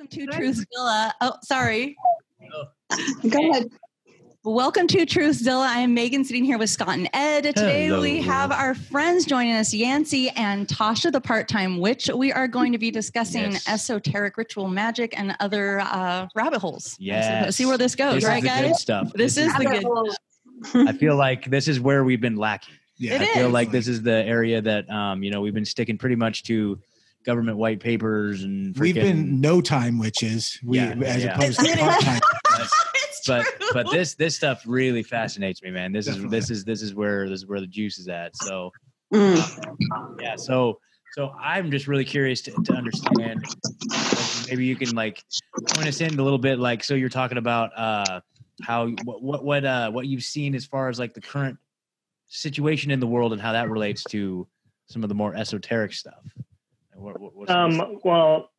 Welcome to Truthzilla. Oh, sorry. Go ahead. Welcome to Truthzilla. I am Megan sitting here with Scott and Ed. Today Hello. we have our friends joining us, Yancy and Tasha, the part-time witch. We are going to be discussing Yes. esoteric ritual magic and other uh, rabbit holes. I Yes. suppose. See where this goes, This right, is the guys? good stuff. This is the Rabbit good. hole. I feel like this is where we've been lacking. Yeah, It I feel is. like this is the area that um, you know we've been sticking pretty much to government white papers and we've been no time witches. We Yeah, as yeah. opposed to part time. it's but true. but this this stuff really fascinates me, man. This is this is this is where this is where the juice is at. So Mm. yeah, so so I'm just really curious to, to understand. Maybe you can like point us in a little bit. Like, so you're talking about uh, how what what what uh, what you've seen as far as like the current situation in the world and how that relates to some of the more esoteric stuff. What, Um, well,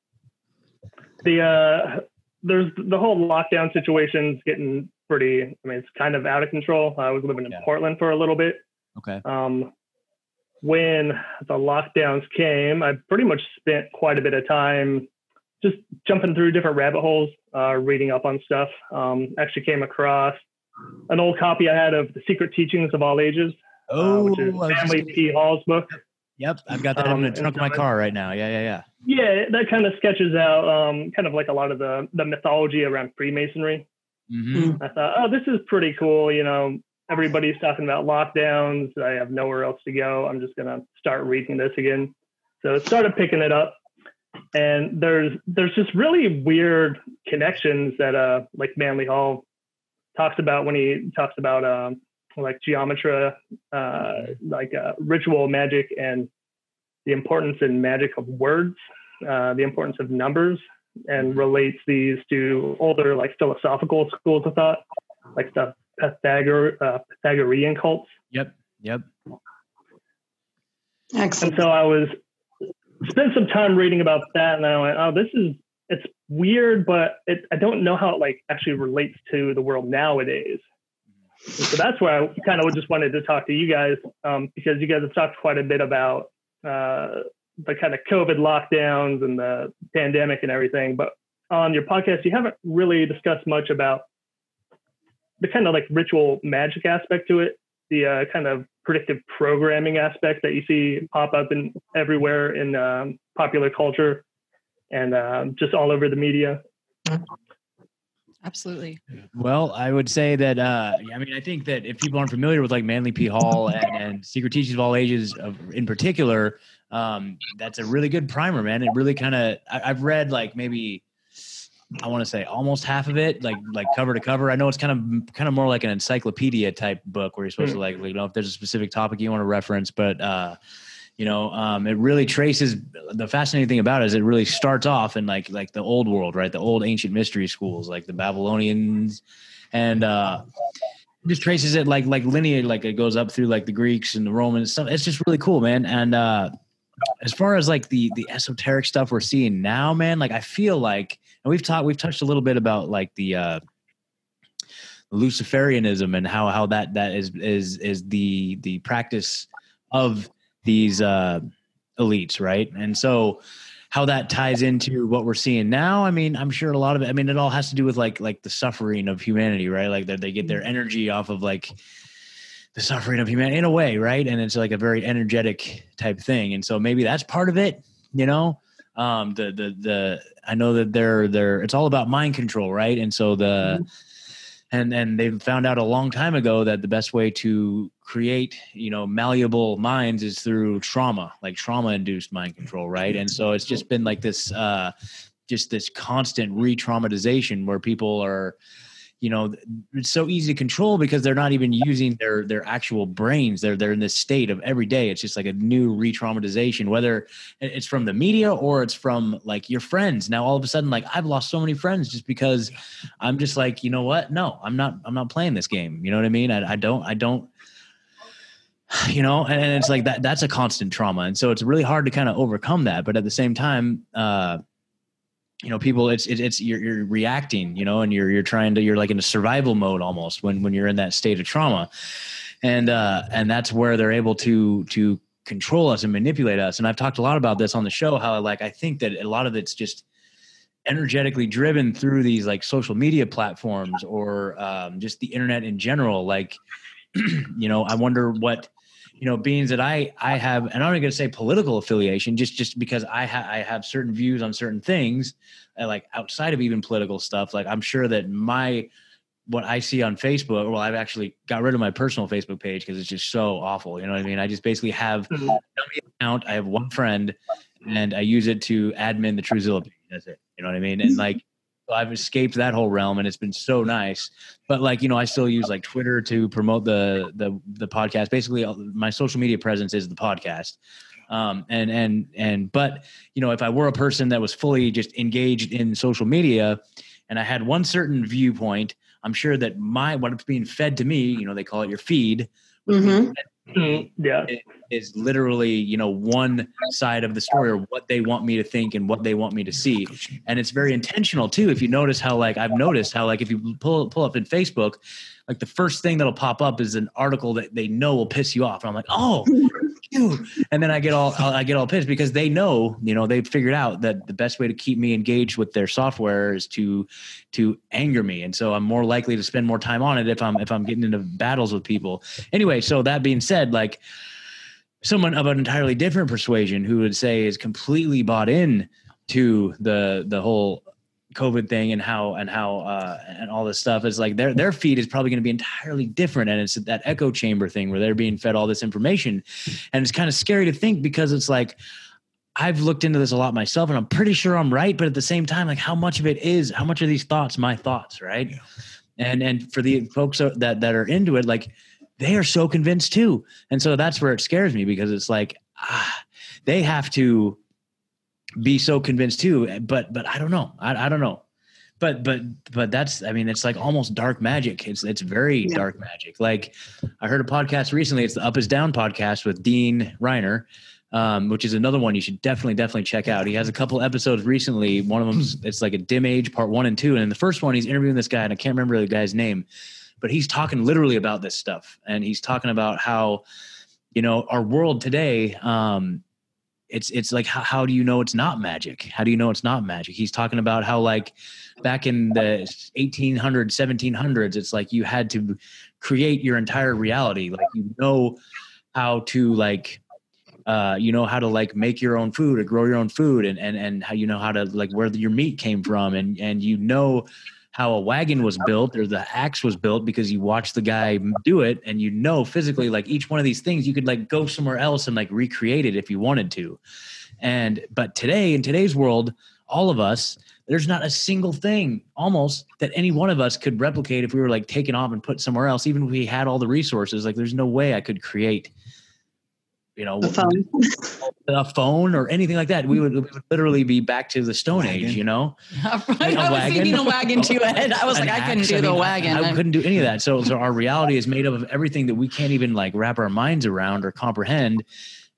the uh, there's the whole lockdown situation's getting pretty. I mean, it's kind of out of control. I was living in Yeah. Portland for a little bit. okay. Um, when the lockdowns came, I pretty much spent quite a bit of time just jumping through different rabbit holes, uh, reading up on stuff. Um, actually, came across an old copy I had of The Secret Teachings of All Ages, uh, Oh, which is just Manly P. Hall's book. Yep, I've got that Um, in the trunk of my car right now. Yeah, yeah, yeah. Yeah, that kind of sketches out um, kind of like a lot of the the mythology around Freemasonry. hmm I thought, oh, this is pretty cool. You know, everybody's talking about lockdowns. I have nowhere else to go. I'm just gonna start reading this again. So I started picking it up, and there's there's just really weird connections that uh like Manly Hall talks about when he talks about um like geometry, uh, like uh, ritual magic and the importance in magic of words, uh, the importance of numbers, and relates these to older like philosophical schools of thought, like the Pythagor- uh, Pythagorean cults. Yep, yep. Excellent. And so I was spent some time reading about that, and I went, "Oh, this is it's weird, but it, I don't know how it like actually relates to the world nowadays." So that's where I kind of just wanted to talk to you guys um, because you guys have talked quite a bit about uh, the kind of COVID lockdowns and the pandemic and everything, but on your podcast, you haven't really discussed much about the kind of like ritual magic aspect to it, the uh, kind of predictive programming aspect that you see pop up in everywhere in um, popular culture and um, just all over the media. Absolutely. Well, I would say that. Uh, I mean, I think that if people aren't familiar with like Manly P. Hall and, and Secret Teachings of All Ages, of, in particular, um, that's a really good primer, man. It really kind of. I've read like maybe. I want to say almost half of it, like like cover to cover. I know it's kind of kind of more like an encyclopedia type book where you're supposed to like you know if there's a specific topic you want to reference, but uh, you know um, it really traces. The fascinating thing about it is it really starts off in like like the old world, right? The old ancient mystery schools, like the Babylonians, and uh, just traces it like like lineage like it goes up through like the Greeks and the Romans. Stuff. It's just really cool, man. And uh, as far as like the the esoteric stuff we're seeing now, man, like I feel like, and we've talked, we've touched a little bit about like the uh, Luciferianism and how how that that is is is the the practice of these uh, elites, right? And so how that ties into what we're seeing now. I mean, I'm sure a lot of it. I mean, it all has to do with like like the suffering of humanity, right? Like that they get their energy off of like the suffering of humanity in a way, right? And it's like a very energetic type thing. And so maybe that's part of it, you know. Um, the the the I know that they're they're it's all about mind control, right? And so the and and they found out a long time ago that the best way to create you know malleable minds is through trauma like trauma induced mind control right? And so it's just been like this uh just this constant re-traumatization where people are you know it's so easy to control because they're not even using their their actual brains. They're they're in this state of every day it's just like a new re-traumatization whether it's from the media or it's from like your friends. Now all of a sudden like i've lost so many friends just because i'm just like you know what? No i'm not i'm not playing this game. You know what i mean? I, I don't i don't you know and, and it's like that that's a constant trauma and so it's really hard to kind of overcome that but at the same time uh you know people it's it, it's you're, you're reacting you know and you're you're trying to you're like in a survival mode almost when when you're in that state of trauma. And uh and that's where they're able to to control us and manipulate us. And i've talked a lot about this on the show how like i think that a lot of it's just energetically driven through these like social media platforms or um, just the internet in general. Like you know i wonder what you know beings that i i have and i'm not going to say political affiliation just just because i ha- i have certain views on certain things uh, like outside of even political stuff like i'm sure that my what i see on facebook well i've actually got rid of my personal facebook page because it's just so awful you know what i mean? I just basically have a account i have one friend and i use it to admin the Truthzilla page that's it you know what i mean? And like so I've escaped that whole realm and it's been so nice. But like, you know, I still use like Twitter to promote the the the podcast. Basically, my social media presence is the podcast. Um, and and and but you know, if I were a person that was fully just engaged in social media and I had one certain viewpoint, I'm sure that my what's being fed to me, you know, they call it your feed, was being Mhm. Is literally you know one side of the story or what they want me to think and what they want me to see. And it's very intentional too if you notice how like i've noticed how like if you pull pull up in facebook like the first thing that'll pop up is an article that they know will piss you off. And i'm like oh and then i get all uh, i get all pissed because they know you know they've figured out that the best way to keep me engaged with their software is to to anger me. And so i'm more likely to spend more time on it if i'm if i'm getting into battles with people. Anyway so that being said like someone of an entirely different persuasion who would say is completely bought in to the the whole COVID thing and how and how uh, and all this stuff is like their their feed is probably going to be entirely different, and it's that echo chamber thing where they're being fed all this information, and it's kind of scary to think because it's like I've looked into this a lot myself, and I'm pretty sure I'm right, but at the same time, like how much of it is how much of these thoughts my thoughts, right? Yeah. And and for the folks that that are into it, like they are so convinced too, and so that's where it scares me because it's like ah, they have to be so convinced too. But but i don't know. I, I don't know. But but but that's i mean it's like almost dark magic. It's it's very Yeah. dark magic. Like i heard a podcast recently. It's the up is down podcast with dean reiner um, which is another one you should definitely definitely check out. He has a couple episodes recently. One of them's it's like a dim age part one and two. And in the first one he's interviewing this guy and i can't remember the guy's name but he's talking literally about this stuff. And he's talking about how you know our world today um it's it's like how, how do you know it's not magic? How do you know it's not magic? He's talking about how like back in the 1800s 1700s it's like you had to create your entire reality. Like you know how to like uh you know how to like make your own food or grow your own food and and and how you know how to like where your meat came from. And and you know how a wagon was built or the axe was built because you watched the guy do it and you know physically like each one of these things you could like go somewhere else and like recreate it if you wanted to. And but today in today's world all of us there's not a single thing almost that any one of us could replicate if we were like taken off and put somewhere else even if we had all the resources like there's no way i could create you know The phone. a phone or anything like that we would, we would literally be back to the stone Wagon. age you know I was wagon? thinking a wagon too. Ed. I was An like, I couldn't do the mean, I- wagon. I, couldn't do any of that. So, so our reality is made up of everything that we can't even like wrap our minds around or comprehend.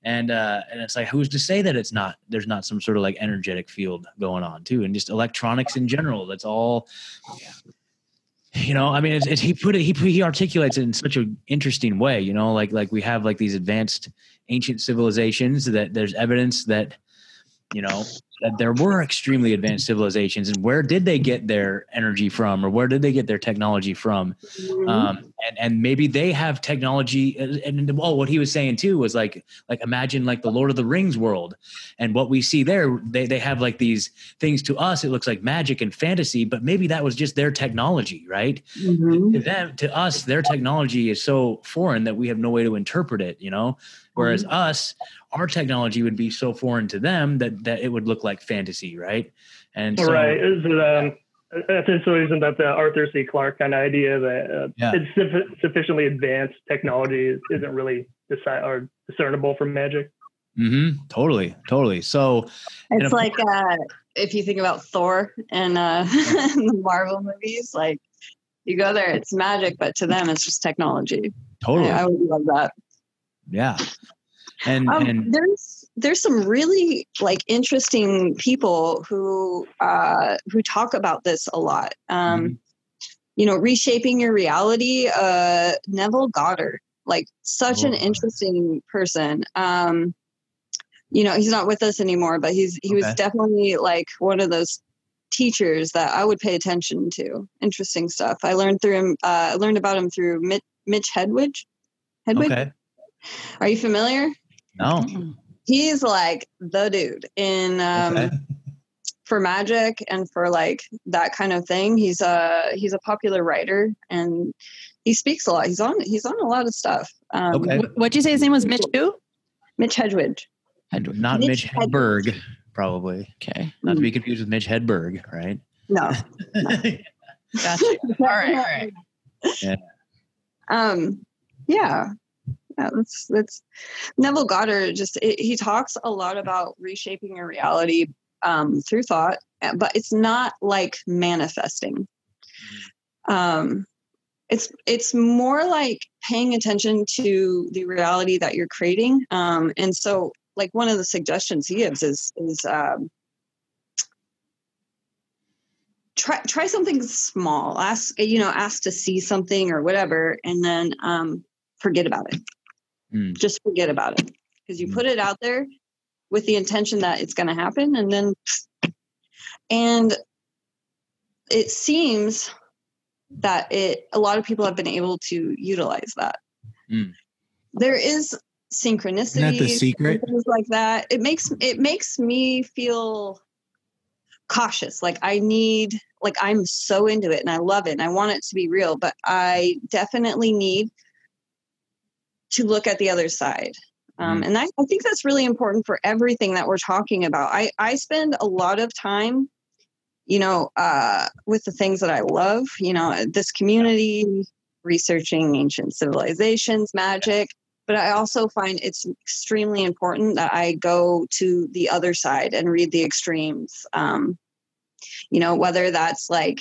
And uh, and it's like, who's to say that it's not? There's not some sort of like energetic field going on too, and just electronics in general. That's all. You know, I mean, it's, it's, he put it. He he articulates it in such an interesting way. You know, like like we have like these advanced ancient civilizations that there's evidence that you know that there were extremely advanced civilizations. And where did they get their energy from or where did they get their technology from? Um, and and maybe they have technology and, and well what he was saying too was like like imagine like the lord of the rings world. And what we see there they, they have like these things to us it looks like magic and fantasy but maybe that was just their technology right? Mhm. to them to us their technology is so foreign that we have no way to interpret it you know whereas us our technology would be so foreign to them that that it would look like fantasy right and so right. Is it, um, essentially, isn't that the Arthur C. Clarke kind of idea that uh, Yeah. it's suffi- sufficiently advanced technology isn't really deci- or discernible from magic? Mhm, totally totally so It's of like uh, if you think about Thor and uh, the Marvel movies, like you go there, it's magic, but to them, it's just technology. totally I, I would love that. Yeah and Um, and there's there's some really like interesting people who uh, who talk about this a lot. Um, Mhm. You know, reshaping your reality. Uh, Neville Goddard, like such an Oh. interesting person. Um, you know, he's not with us anymore, but he's he was definitely like one of those teachers that I would pay attention to. Interesting stuff. I learned through him. Uh, I learned about him through Mitch, Mitch Hedwig. Hedwig. Okay. Are you familiar? No. He's like the dude in um, Okay. for magic and for like that kind of thing. He's a he's a popular writer and he speaks a lot. He's on he's on a lot of stuff. Um, Okay. What'd you say his name was? Mitch who? Mitch Hedwig. Hedwig. Not Mitch Mitch Hedberg, probably. Okay. Not to be confused with Mitch Hedberg, right? No, Gotcha. All right. All right. Yeah. Um, yeah, yeah. That's that's Neville Goddard. Just it, he talks a lot about reshaping your reality um, through thought, uh, but it's not like manifesting. Um, it's it's more like paying attention to the reality that you're creating. Um, and so, like one of the suggestions he gives is is um, try try something small ask you know ask to see something or whatever and then um forget about it Mm. just forget about it because you Mm. put it out there with the intention that it's going to happen and then and it seems that it a lot of people have been able to utilize that Mm. there is synchronicity the secret? things like that it makes it makes me feel cautious like i need like i'm so into it and i love it and i want it to be real but i definitely need to look at the other side. Um, and I, I think that's really important for everything that we're talking about. I i spend a lot of time you know uh, with the things that i love you know this community researching ancient civilizations magic but I also find it's extremely important that I go to the other side and read the extremes. Um, you know, whether that's like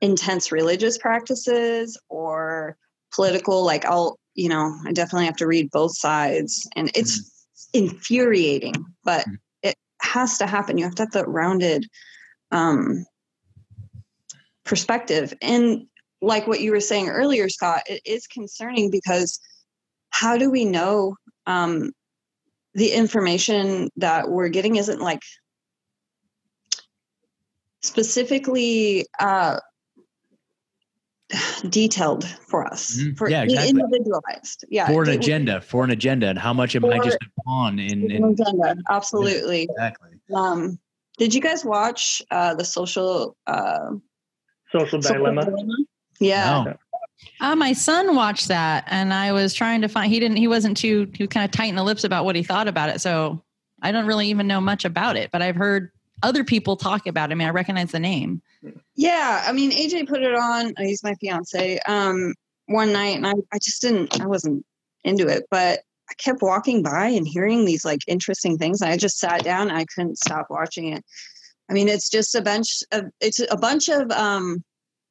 intense religious practices or political, like I'll, you know, I definitely have to read both sides. And it's infuriating, but Mhm. it has to happen. You have to have that rounded um, perspective. And like what you were saying earlier, Scott, it is concerning because how do we know um, the information that we're getting isn't like specifically uh, detailed for us Mhm. for Yeah, exactly. individualized yeah for an it- agenda, for an agenda, and how much am I just a pawn in? in agenda absolutely exactly. um did you guys watch uh the social uh Social Social dilemma. yeah No. Uh, my son watched that, and I was trying to find. He didn't. He wasn't too. He was kind of tight in the lips about what he thought about it. So I don't really even know much about it, but I've heard other people talk about it. I mean, I recognize the name. Yeah, I mean, AJ put it on. uh, He's my fiance. Um, one night, and I, I just didn't. I wasn't into it, but I kept walking by and hearing these like interesting things. And I just sat down. And I couldn't stop watching it. I mean, it's just a bunch of it's a bunch of um,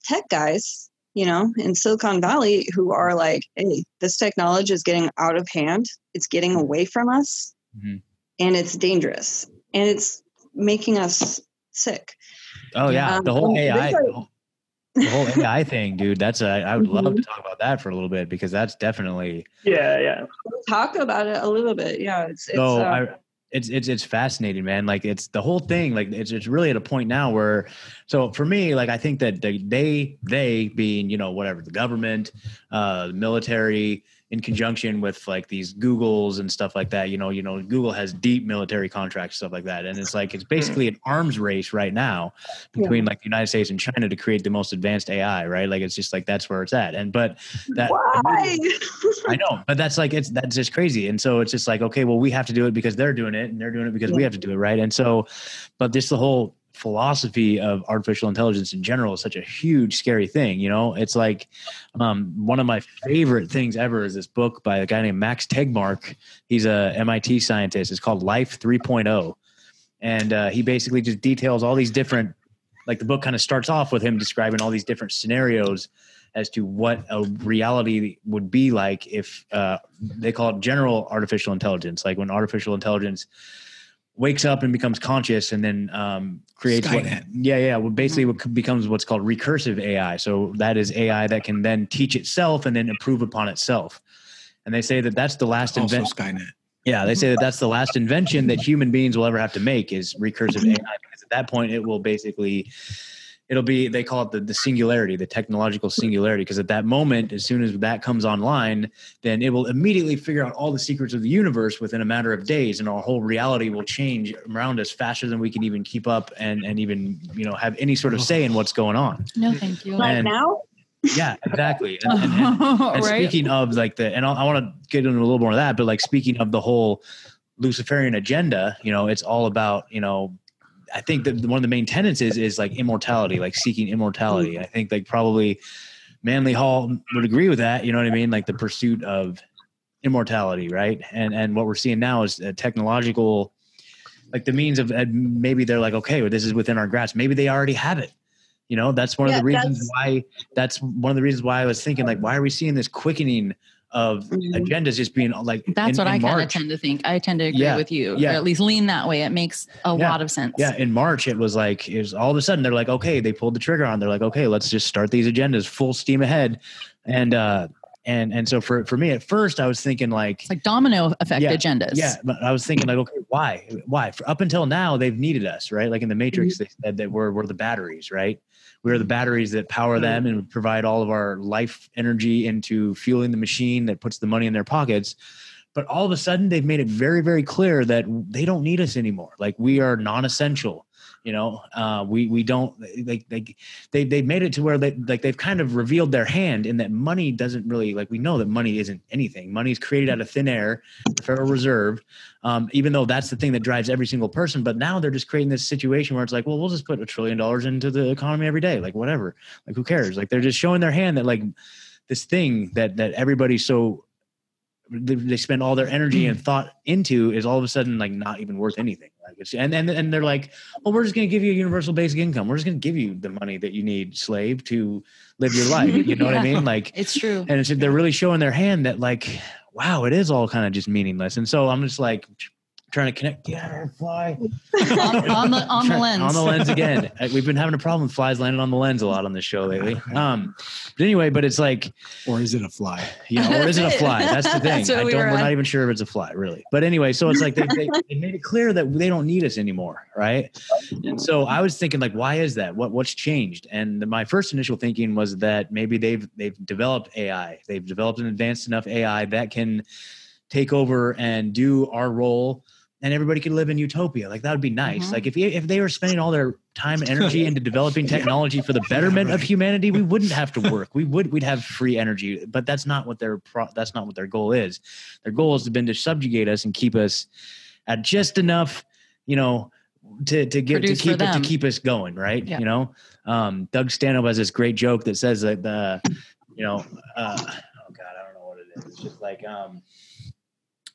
tech guys, you know, in Silicon Valley who are like, "Hey, this technology is getting out of hand. It's getting away from us, Mhm. and it's dangerous, and it's making us sick." Oh yeah, Um, the whole AI, these are- the whole- the whole AI thing, dude. That's a, I would love Mm-hmm. to talk about that for a little bit because that's definitely Yeah, yeah. talk about it a little bit. Yeah, it's, it's so uh, I, it's it's it's fascinating, man. Like it's the whole thing. Like it's it's really at a point now where, so for me, like I think that they they, they being you know whatever the government, uh, the military, in conjunction with like these Googles and stuff like that. You know, you know, Google has deep military contracts, stuff like that, and it's like it's mm. basically an arms race right now between like the United States and China to create the most advanced AI. Right? Like it's just like that's where it's at. And but that why? I know, but that's like it's that's just crazy. And so it's just like, okay, well, we have to do it because they're doing it and they're doing it because we have to do it, right? And so, but just the whole philosophy of artificial intelligence in general is such a huge, scary thing. You know, it's like um, one of my favorite things ever is this book by a guy named Max Tegmark. He's a MIT scientist. It's called Life 3.0, and uh, he basically just details all these different. Like the book kind of starts off with him describing all these different scenarios as to what a reality would be like if uh, they call it general artificial intelligence, like when artificial intelligence wakes up and becomes conscious and then um, creates what, yeah yeah well basically what becomes what's called recursive ai so that is ai that can then teach itself and then improve upon itself. And they say that that's the last Also invention Skynet. yeah, they say that that's the last invention that human beings will ever have to make is recursive AI because at that point, it will basically it'll be they call it the, the singularity the technological singularity because at that moment as soon as that comes online then it will immediately figure out all the secrets of the universe within a matter of days and our whole reality will change around us faster than we can even keep up and and even you know have any sort of say in what's going on No, thank you. Like And- now? yeah exactly and, and- and- and right? speaking of like the, and I, I want to get into a little more of that, but like speaking of the whole Luciferian agenda, you know, it's all about, you know, I think that one of the main tenets is is like immortality, like seeking immortality. Mm. I think like probably Manly Hall would agree with that. You know what I mean? Like the pursuit of immortality, right? And and what we're seeing now is a technological, like the means of maybe they're like, okay, well, this is within our grasp. Maybe they already have it. You know, that's one Yeah, of the reasons that's- why. That's one of the reasons why I was thinking, like, why are we seeing this quickening of Mhm. agendas just being like? That's in- what in I kind of tend to think. I tend to agree Yeah, with you, yeah. or at least lean that way. It makes a Yeah, lot of sense. Yeah, in March it was like it was all of a sudden they're like, okay, they pulled the trigger on. They're like, okay, let's just start these agendas full steam ahead, and uh, and and so for for me at first I was thinking like, It's like domino effect Yeah, agendas. yeah, but I was thinking like, okay, why, why? For up until now they've needed us, right? Like in the Matrix, Mm-hmm. they said that we're we're the batteries, right? We're the batteries that power hmm. them and provide all of our life energy into fueling the machine that puts the money in their pockets. But all of a sudden, they've made it very, very clear that they don't need us anymore. Like we are non-essential. You know, uh, we we don't like they they they made it to where they like they've kind of revealed their hand in that money doesn't really like we know that money isn't anything. Money is created out of thin air, the Federal Reserve, um, even though that's the thing that drives every single person. But now they're just creating this situation where it's like, well, we'll just put a trillion dollars into the economy every day, like whatever, like who cares? Like they're just showing their hand that like this thing that that everybody's so they spend all their energy and thought into is all of a sudden like not even worth anything. Like and and and they're like, well, we're just going to give you a universal basic income. We're just going to give you the money that you need, slave, to live your life. You know what I mean? Like it's true. and it's, they're really showing their hand that like wow it is all kind of just meaningless and so i'm just like trying to connect yeah fly on, on the on the lens. on the lens again we've been having a problem with flies landing on the lens a lot on this show lately um but anyway but it's like Or is it a fly? you know or is it a fly that's the thing That's I we don't, were we're not even sure if it's a fly really but anyway so it's like they, they, they made it clear that they don't need us anymore right and so I was thinking, like, why is that? What what's changed? And my first initial thinking was that maybe they've they've developed AI. They've developed an advanced enough AI that can take over and do our role, and everybody could live in utopia. Like that would be nice. Mhm. Like if if they were spending all their time and energy into developing technology for the betterment of humanity, we wouldn't have to work. We would we'd have free energy. But that's not what their pro, that's not what their goal is. Their goal has been to subjugate us and keep us at just enough, you know, to to get to Produce for keep it, to keep us going, right? Yeah. You know, um, Doug Stanhope has this great joke that says that the, you know, uh, oh god, I don't know what it is. It's just like, um,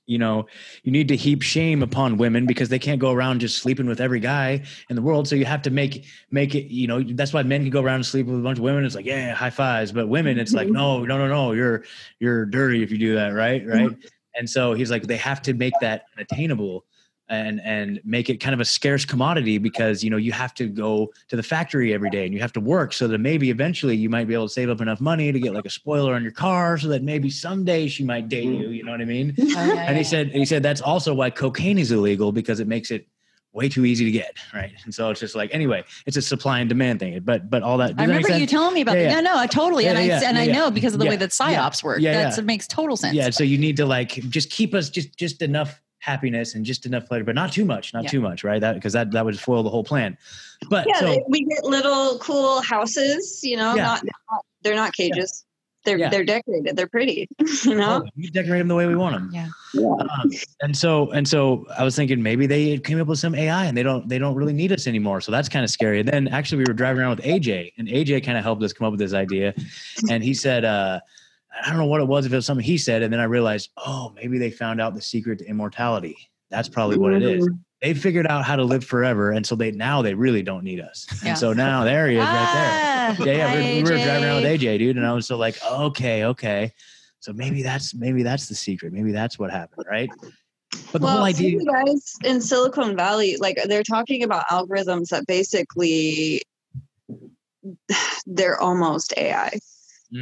you know, you need to heap shame upon women because they can't go around just sleeping with every guy in the world. So you have to make make it. You know, that's why men can go around and sleep with a bunch of women. It's like, yeah, high fives. But women, it's like, mm-hmm. no, no, no, no. You're you're dirty if you do that, right? Right. Mm-hmm. And so he's like, they have to make that attainable and and make it kind of a scarce commodity because you know you have to go to the factory every day and you have to work so that maybe eventually you might be able to save up enough money to get like a spoiler on your car so that maybe someday she might date mm-hmm. you you know what i mean Oh, yeah, and yeah. he said and he said that's also why cocaine is illegal because it makes it way too easy to get right and so it's just like anyway it's a supply and demand thing but but all that I that remember you telling me about Yeah, that. yeah. Yeah, no, I totally, and Yeah, I yeah, and I yeah, know because of the yeah, way that psyops work. Yeah, That's yeah. it makes total sense. yeah so you need to like just keep us just just enough happiness and just enough pleasure but not too much not Yeah. too much right that because that that would foil the whole plan but Yeah, so we get little cool houses. You know, Yeah. not, not they're not cages. They're Yeah. they're decorated. They're pretty. You know. oh, we decorate them the way we want them Yeah. um, and so and so i was thinking maybe they came up with some ai and they don't they don't really need us anymore so that's kind of scary and then actually we were driving around with aj and aj kind of helped us come up with this idea and he said uh i don't know what it was if it was something he said and then i realized oh maybe they found out the secret to immortality that's probably what it is Mm-hmm. they figured out how to live forever and so they now they really don't need us Yeah. and so now there he is right Ah, there yeah yeah we, we were driving around with AJ. aj dude and i was so like okay okay so maybe that's maybe that's the secret maybe that's what happened right but the well, whole idea of guys in Silicon Valley, like they're talking about algorithms that basically they're almost AI.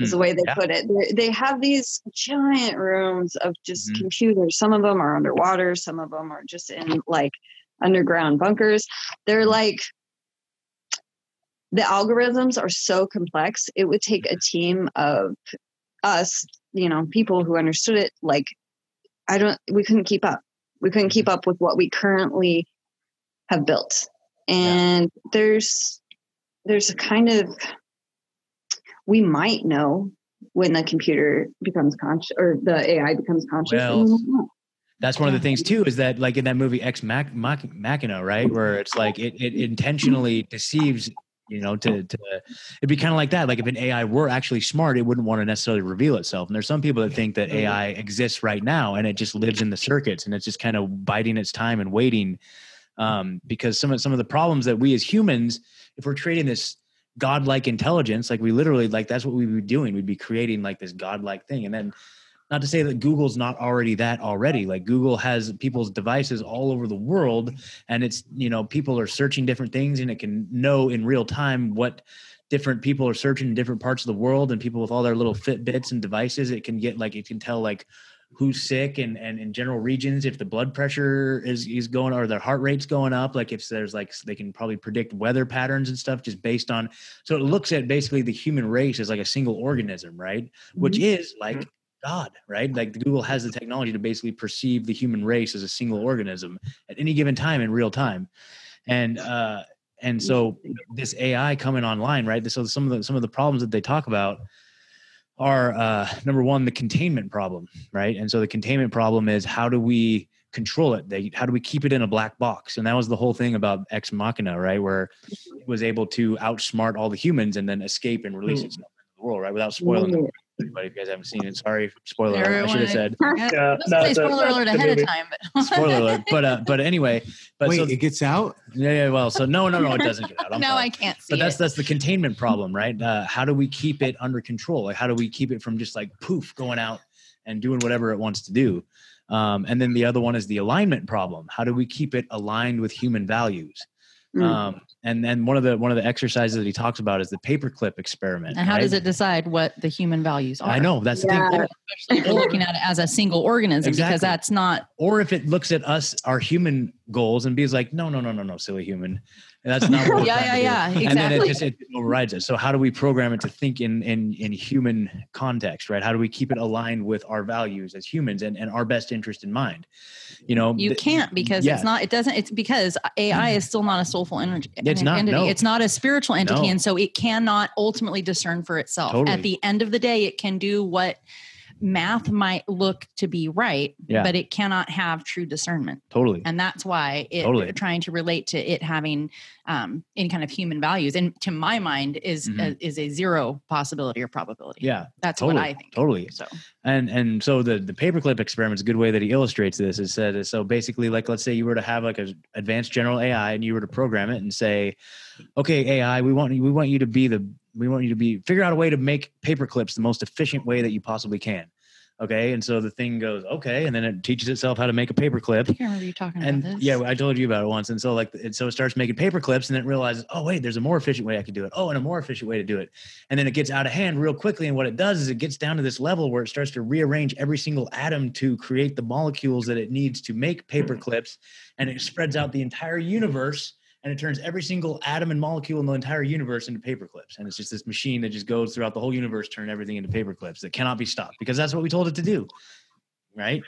Is the way they Mm, yeah. put it. They, they have these giant rooms of just Mhm. computers. Some of them are underwater. Some of them are just in like underground bunkers. They're like the algorithms are so complex. It would take a team of us, you know, people who understood it. Like, I don't, we couldn't keep up. We couldn't keep up with what we currently have built. And there's, there's a kind of, we might know when the computer becomes conscious or the AI becomes conscious. Well, we don't know. That's one of the things too, is that like in that movie Ex Mach- Mach- Machina, right, where it's like it, it intentionally deceives, you know, to to it'd be kind of like that. Like if an AI were actually smart, it wouldn't want to necessarily reveal itself. And there's some people that think that AI exists right now and it just lives in the circuits and it's just kind of biding its time and waiting. Um, because some of some of the problems that we as humans, if we're creating this godlike intelligence, like we literally like that's what we'd be doing. We'd be creating like this godlike thing, and then not to say that Google's not already that already. Like Google has people's devices all over the world, and it's you know people are searching different things, and it can know in real time what different people are searching in different parts of the world, and people with all their little Fitbits and devices, it can get like it can tell like who's sick and and in general regions if the blood pressure is is going or their heart rate's going up like if there's like they can probably predict weather patterns and stuff just based on so it looks at basically the human race as like a single organism right? Which is like god right? Like google has the technology to basically perceive the human race as a single organism at any given time in real time. And uh and so this ai coming online right? So some of the some of the problems that they talk about are uh, number one the containment problem right? And so the containment problem is how do we control it? They, how do we keep it in a black box? And that was the whole thing about ex machina right? Where it was able to outsmart all the humans and then escape and release Mm. itself into the world right? Without spoiling Yeah. it anybody if you guys haven't seen it. Sorry spoiler alert. i should have said Yeah, Yeah, let's no, say spoiler alert ahead of time, but spoiler alert but uh but anyway but Wait, so it gets out. yeah, yeah well so no no no it doesn't get out. I'm no, sorry. I can't see but that's it. that's the containment problem right? Uh, how do we keep it under control? Like how do we keep it from just like poof going out and doing whatever it wants to do? Um, and then the other one is the alignment problem. How do we keep it aligned with human values? Mm. um, and then one of the one of the exercises that he talks about is the paperclip experiment and how right? does it decide what the human values are? i know that's the thing Especially looking at it as a single organism Exactly. because that's not or if it looks at us our human goals and be like no no no no no silly human that's not what Yeah, yeah, to do." yeah, and then it just it overrides it so how do we program it to think in in in human context right how do we keep it aligned with our values as humans and, and our best interest in mind you know you th- can't because yeah. it's not it doesn't it's because AI is still not a soulful energy It's not, entity. no. It's not a spiritual entity No. and so it cannot ultimately discern for itself. Totally. At the end of the day it can do what math might look to be right, Yeah. but it cannot have true discernment. totally and that's why it Totally. trying to relate to it having um, any kind of human values and to my mind is Mhm. a, is a zero possibility or probability yeah that's totally what i think totally so and and so the the paperclip experiment is a good way that he illustrates this is said so basically like let's say you were to have like a advanced general ai and you were to program it and say okay ai we want we want you to be the we want you to be figure out a way to make paper clips the most efficient way that you possibly can okay and so the thing goes okay and then it teaches itself how to make a paper clip i remember you talking and about this yeah, I told you about it once. And so like, it, so it starts making paper clips, and then it realizes, oh wait, there's a more efficient way I could do it. Oh, and a more efficient way to do it. And then it gets out of hand real quickly. And what it does is it gets down to this level where it starts to rearrange every single atom to create the molecules that it needs to make paper hmm. clips, and it spreads out the entire universe. And it turns every single atom and molecule in the entire universe into paper clips. And it's just this machine that just goes throughout the whole universe, turn everything into paper clips that cannot be stopped because that's what we told it to do. Right.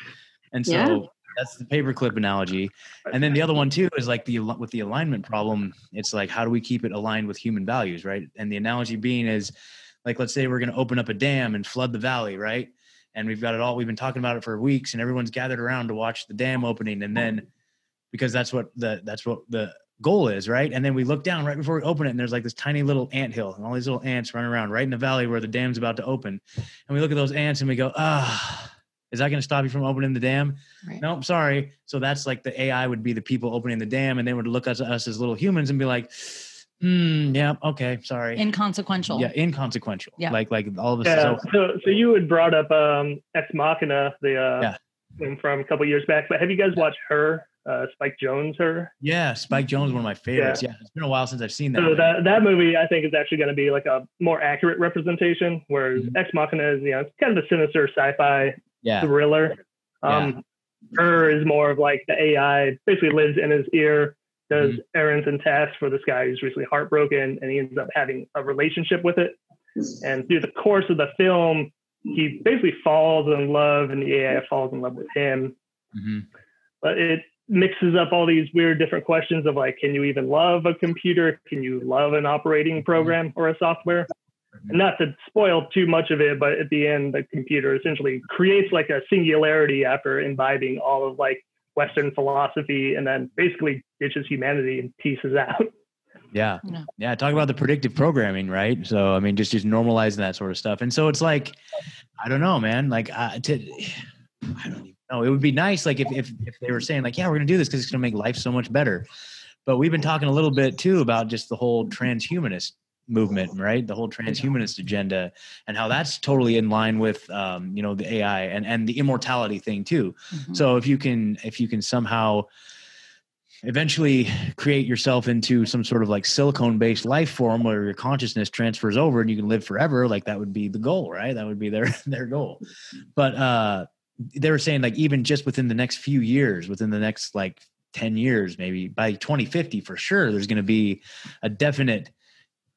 And so Yeah. that's the paperclip analogy. And then the other one too is like the with the alignment problem. It's like how do we keep it aligned with human values, right? And the analogy being is like let's say we're going to open up a dam and flood the valley, right? And we've got it all. We've been talking about it for weeks, and everyone's gathered around to watch the dam opening. And then because that's what the that's what the goal is, right? And then we look down right before we open it, and there's like this tiny little ant hill, and all these little ants running around right in the valley where the dam's about to open. And we look at those ants and we go, ah. Is that going to stop you from opening the dam? Right. Nope, sorry. So that's like the AI would be the people opening the dam, and they would look at us as little humans and be like, hmm, yeah, okay, sorry. inconsequential yeah, inconsequential. Yeah. Like like all of a sudden. So, So, so you had brought up um, Ex Machina, the uh, Yeah. from a couple years back. But have you guys watched her, uh, Spike Jonze? Her. yeah, Spike Jonze, one of my favorites. Yeah. it's been a while since I've seen that. So that that movie, I think, is actually going to be like a more accurate representation. Whereas Mhm. Ex Machina is, you know, it's kind of a sinister sci-fi yeah, thriller. Um, Her is more of like the AI basically lives in his ear, does Mhm. errands and tasks for this guy who's recently heartbroken, and he ends up having a relationship with it. And through the course of the film, he basically falls in love, and the AI falls in love with him. hmm But it mixes up all these weird different questions of like, can you even love a computer? Can you love an operating program or a software? And not to spoil too much of it, but at the end, the computer essentially creates like a singularity after imbibing all of like Western philosophy and then basically ditches humanity and pieces out. Yeah. Yeah. Yeah. Talk about the predictive programming, right? So, I mean, just, just normalizing that sort of stuff. And so it's like, I don't know, man, like, uh, to, I don't even know. It would be nice. Like if, if, if they were saying like, yeah, we're going to do this cause it's going to make life so much better. But we've been talking a little bit too about just the whole transhumanist movement, right? The whole transhumanist agenda and how that's totally in line with, um, you know, the AI and, and the immortality thing too. Mhm. So if you can if you can somehow eventually create yourself into some sort of like silicone based life form where your consciousness transfers over and you can live forever, like that would be the goal, right? That would be their their goal. But uh they were saying like even just within the next few years, within the next like 10 years, maybe by 2050 for sure, there's going to be a definite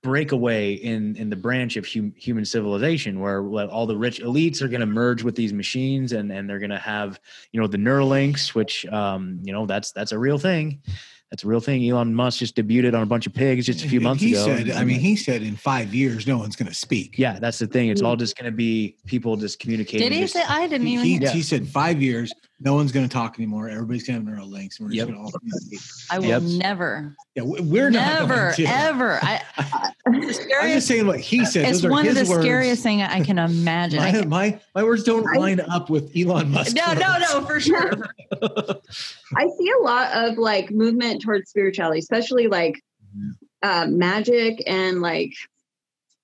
breakaway in in the branch of hum, human civilization where like, all the rich elites are going to merge with these machines and and they're going to have you know the Neuralinks, which um you know that's that's a real thing. That's a real thing. Elon Musk just debuted on a bunch of pigs just a few And months he ago. said, I mean, he said in five years, no one's going to speak. yeah, that's the thing. It's all mm-hmm. just going to be people just communicating. Did he just- say? I didn't He, even. he, hear. he said five years, no one's going to talk anymore. Everybody's going to have neural links. And we're just Yep. going to all communicate. I will Yep. never, Yeah, we- we're not never, going to. ever. I, the I'm just saying what he said. It's Those are one of the words. scariest thing I can imagine. I My, can- my, my words don't I- line up with Elon Musk. no, no, words. no, for sure. I see a lot of like movement towards spirituality, especially like uh, magic and like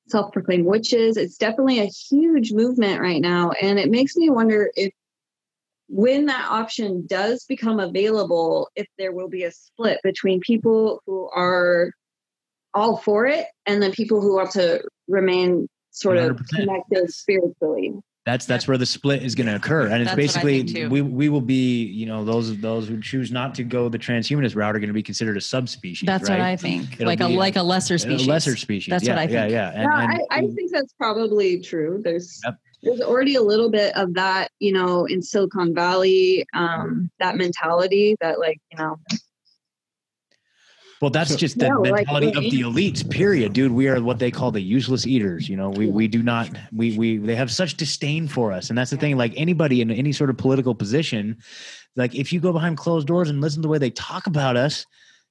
self-proclaimed witches. It's definitely a huge movement right now, and it makes me wonder if when that option does become available, if there will be a split between people who are all for it and then people who want to remain sort of 100%. connected spiritually. That's that's where the split is going to occur, and it's That's basically we we will be you know those those who choose not to go the transhumanist route are going to be considered a subspecies. That's right? what I think. It'll like a like a lesser A species. lesser species. That's yeah, what I Yeah, think. yeah. And, no, and- I, I think that's probably true. There's Yep. There's already a little bit of that, you know, in Silicon Valley, um, that mentality that like, you know, well, that's just the No, mentality we- of the elites. Period, dude. We are what they call the useless eaters. You know, we we do not we we they have such disdain for us, and that's the thing. Like anybody in any sort of political position, like if you go behind closed doors and listen to the way they talk about us.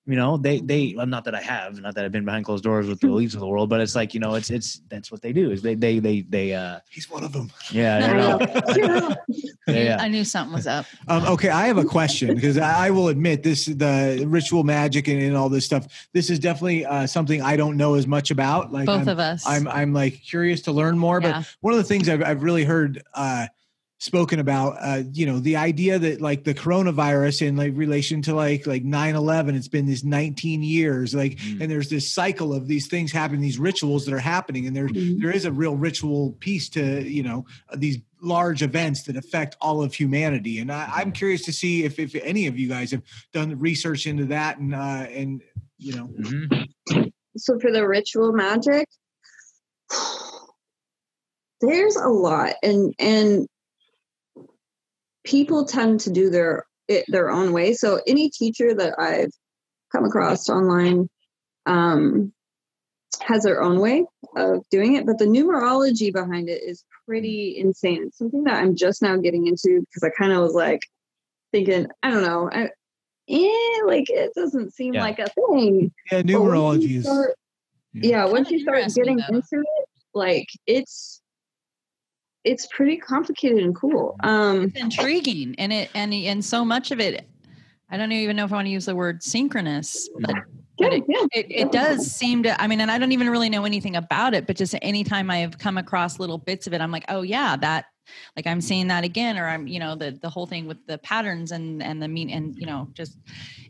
You know, they they well, not that I have, not that I've been behind closed doors with the elites of the world, but it's like you know, it's it's that's what they do. Is they they they they uh He's one of them. yeah I I know. know. yeah, yeah. I knew something was up. Um, okay, I have a question because I, I will admit this the ritual magic and, and all this stuff. This is definitely uh, something I don't know as much about. Like Both I'm, of us. I'm I'm like curious to learn more. Yeah. But one of the things I've I've really heard uh, spoken about, uh, you know, the idea that like the coronavirus in like relation to like like 9-11, it's been this 19 years, like, Mm. and there's this cycle of these things happening, these rituals that are happening, and there Mhm. there is a real ritual piece to you know these large events that affect all of humanity and I, i'm curious to see if, if any of you guys have done research into that and uh and you know Mhm. so for the ritual magic, there's a lot and and people tend to do their it their own way. So any teacher that I've come across online um, has their own way of doing it, but the numerology behind it is pretty insane. It's something that I'm just now getting into because I kind of was like thinking, I don't know, I, eh, like it doesn't seem Yeah. like a thing. yeah But once numerology is start- yeah, once you start getting though. into it, like it's it's pretty complicated and cool. Um, It's intriguing, and it and and so much of it. I don't even know if I want to use the word synchronous, but yeah, But yeah. it, it does seem to. I mean, and I don't even really know anything about it, but just anytime I've come across little bits of it, I'm like, oh yeah, that like i'm seeing that again or i'm you know the the whole thing with the patterns and and the mean and you know just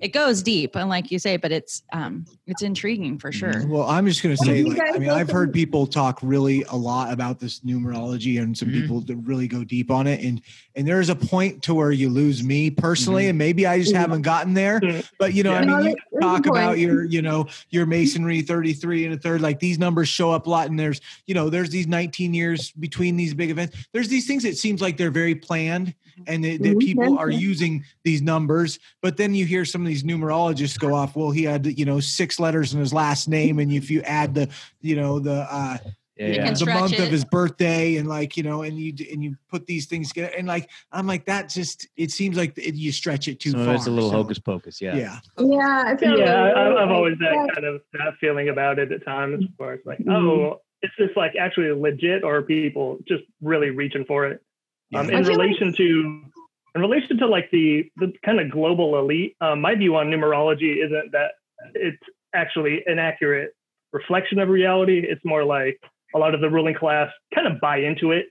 it goes deep and like you say but it's um it's intriguing for sure Well, I'm just going to say, like, I mean, I've heard people talk really a lot about this numerology, and some Mhm. people that really go deep on it. And and there's a point to where you lose me personally, Mhm. and maybe I just haven't gotten there. Mhm. But you know, I mean, you there- there's a talk about your, you know, your masonry 33 and a third. Like these numbers show up a lot, and there's, you know, there's these 19 years between these big events. There's these things it seems like they're very planned, and that, that people are using these numbers. But then you hear some of these numerologists go off. Well, he had, you know, six letters in his last name, and if you add the, you know, the uh Yeah, You yeah. the month it. of his birthday and like you know and you and you put these things together and like i'm like that just it seems like it, you stretch it too Some far it's a little so, hocus pocus. Yeah. yeah Yeah, I feel yeah, like- I, I've always Yeah. that kind of that feeling about it at times, where it's like, Mhm. oh, is this like actually legit, or people just really reaching for it? Um, in I feel like- relation to in relation to like the the kind of global elite, um, my view on numerology isn't that it's actually an accurate reflection of reality. It's more like a lot of the ruling class kind of buy into it,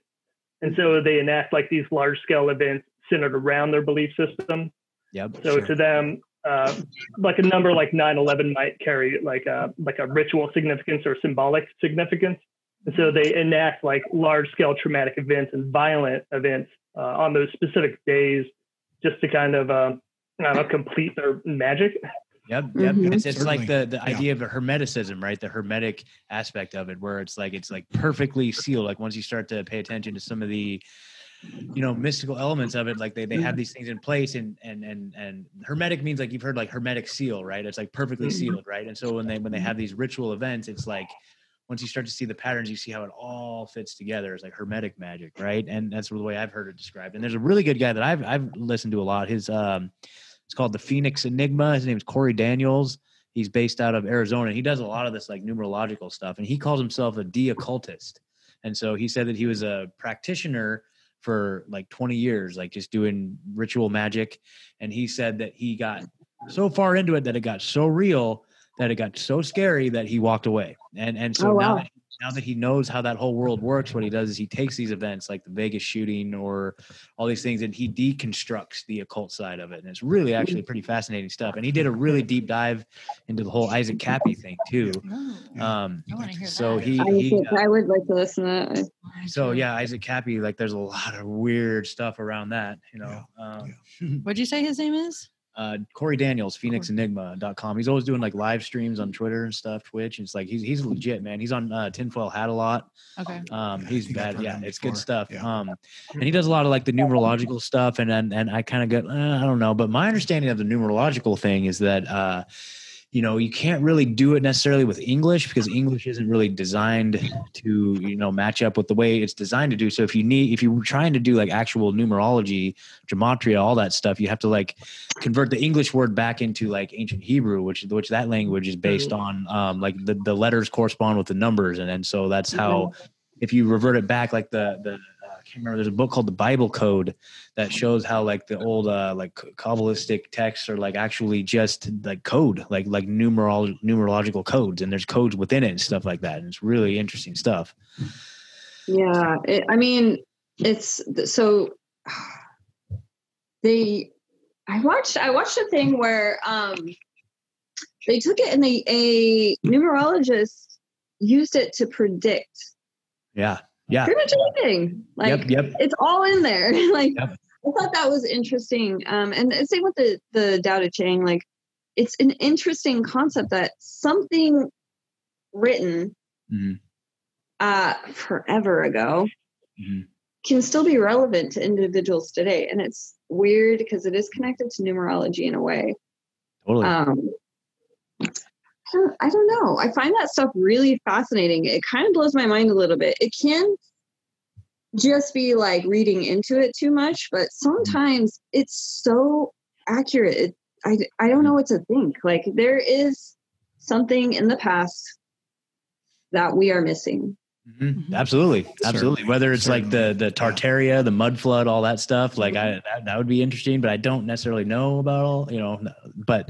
and so they enact like these large scale events centered around their belief system. Yep. So Sure. to them, uh, like a number like 9/11 might carry like a like a ritual significance or symbolic significance, and so they enact like large scale traumatic events and violent events uh, on those specific days, just to kind of uh, I don't know, complete their magic. Yep, yep. Mhm. It's it's like the the Yeah. idea of hermeticism, right? The hermetic aspect of it, where it's like it's like perfectly sealed. Like once you start to pay attention to some of the, you know, mystical elements of it, like they, they have these things in place, and and and and hermetic means like you've heard like hermetic seal, right? It's like perfectly Mhm. sealed, right? And so when they when they have these ritual events, it's like once you start to see the patterns, you see how it all fits together. It's like hermetic magic, right? And that's the way I've heard it described. And there's a really good guy that I've I've listened to a lot. His um, it's called the Phoenix Enigma. His name is Corey Daniels. He's based out of Arizona. He does a lot of this like numerological stuff, and he calls himself a de-occultist. And so he said that he was a practitioner for like 20 years, like just doing ritual magic. And he said that he got so far into it that it got so real that it got so scary that he walked away. And and so Oh, now wow. that now that he knows how that whole world works, what he does is he takes these events like the Vegas shooting or all these things and he deconstructs the occult side of it. And it's really actually pretty fascinating stuff. And he did a really deep dive into the whole Isaac Kappy thing too. Oh, Um, I hear so that. he, I, he uh, I would like to listen to that. so yeah, Isaac Kappy, like there's a lot of weird stuff around that, you know. Um, What'd you say his name is? Uh, Corey Daniels, PhoenixEnigma.com. He's always doing like live streams on Twitter and stuff, Twitch. And it's like he's he's legit, man. He's on uh, Tinfoil Hat a lot. Okay. Um, Yeah, he's bad. Yeah, it's before. good stuff. Yeah. Um, and he does a lot of like the numerological stuff, and and and I kind of get uh, I don't know, but my understanding of the numerological thing is that uh, you know you can't really do it necessarily with English because English isn't really designed to you know match up with the way it's designed to do. So if you need if you're trying to do like actual numerology, gematria, all that stuff, you have to like convert the English word back into like ancient Hebrew, which which that language is based on um, like the the letters correspond with the numbers, and and so that's how if you revert it back, like the the can't remember. There's a book called the Bible Code that shows how like the old uh, like kabbalistic texts are like actually just like code, like like numerol numerological codes, and there's codes within it and stuff like that, and it's really interesting stuff. Yeah, it, I mean, it's so they. I watched. I watched a thing where um, they took it and they a numerologist used it to predict Yeah, yeah, pretty much anything. Like yep, yep. it's all in there. like Yep. I thought that was interesting. Um, and same with the the Tao Te Ching. Like it's an interesting concept that something written Mhm. uh, forever ago Mhm. can still be relevant to individuals today. And it's weird because it is connected to numerology in a way. Totally. Um, I don't- I don't know. I find that stuff really fascinating. It kind of blows my mind a little bit. It can just be like reading into it too much, but mm-hmm. sometimes it's so accurate. It, I, I don't know mm-hmm. what to think. Like there is something in the past that we are missing. Mhm. Mhm. Absolutely, Certainly, absolutely. Whether it's like the the Tartaria, the mud flood, all that stuff, like I that, that would be interesting. But I don't necessarily know about all, you know. But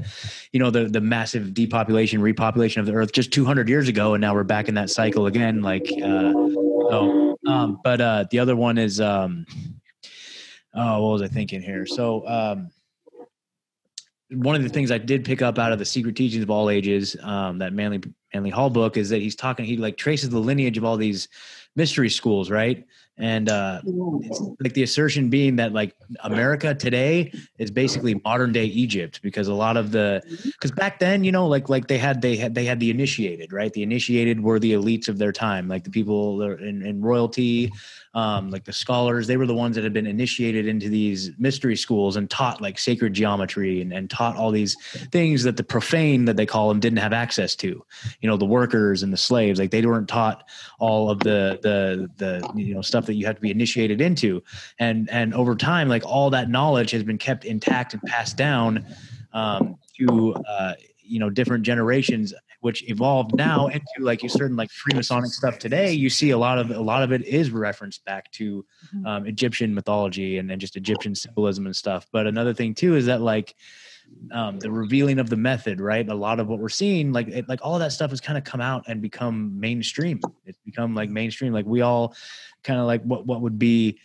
you know, the the massive depopulation, repopulation of the Earth just 200 years ago, and now we're back in that cycle again. Like, uh, so Um, but uh, the other one is um, oh, what was I thinking here? So um, one of the things I did pick up out of the Secret Teachings of All Ages, um, that Manly Manly Hall book, is that he's talking. He like traces the lineage of all these mystery schools, right? And uh, it's like the assertion being that like America today is basically modern day Egypt because a lot of the because back then you know like like they had they had they had the initiated right the initiated were the elites of their time like the people in, in royalty um, like the scholars they were the ones that had been initiated into these mystery schools and taught like sacred geometry and, and taught all these things that the profane that they call them didn't have access to. You know the workers and the slaves like they weren't taught all of the the the you know stuff that you have to be initiated into. And and over time like all that knowledge has been kept intact and passed down um, to uh, you know different generations which evolved now into like you certain like freemasonic stuff today you see a lot of a lot of it is referenced back to Mhm. um, egyptian mythology and then just egyptian symbolism and stuff but another thing too is that like um, the revealing of the method, right? A lot of what we're seeing, like it, like all that stuff has kind of come out and become mainstream. It's become like mainstream. Like we all kind of like what what would be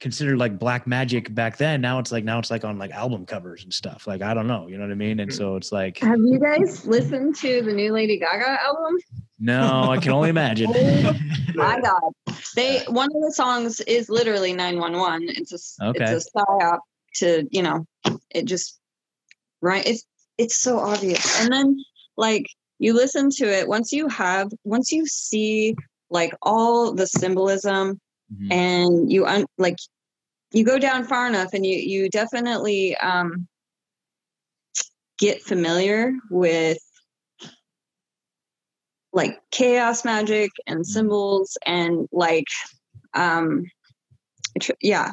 considered like black magic back then. Now it's like now it's like on like album covers and stuff. Like I don't know, you know what I mean? And mm. so it's like Have you guys listened to the new Lady Gaga album? no, I can only imagine. Oh my God, they one of the songs is literally nine one one. It's a Okay. it's a psyop to you know it just right. It's it's so obvious, and then like you listen to it once you have once you see like all the symbolism Mhm. and you un- like you go down far enough and you you definitely um get familiar with like chaos magic and symbols and like um tr- yeah.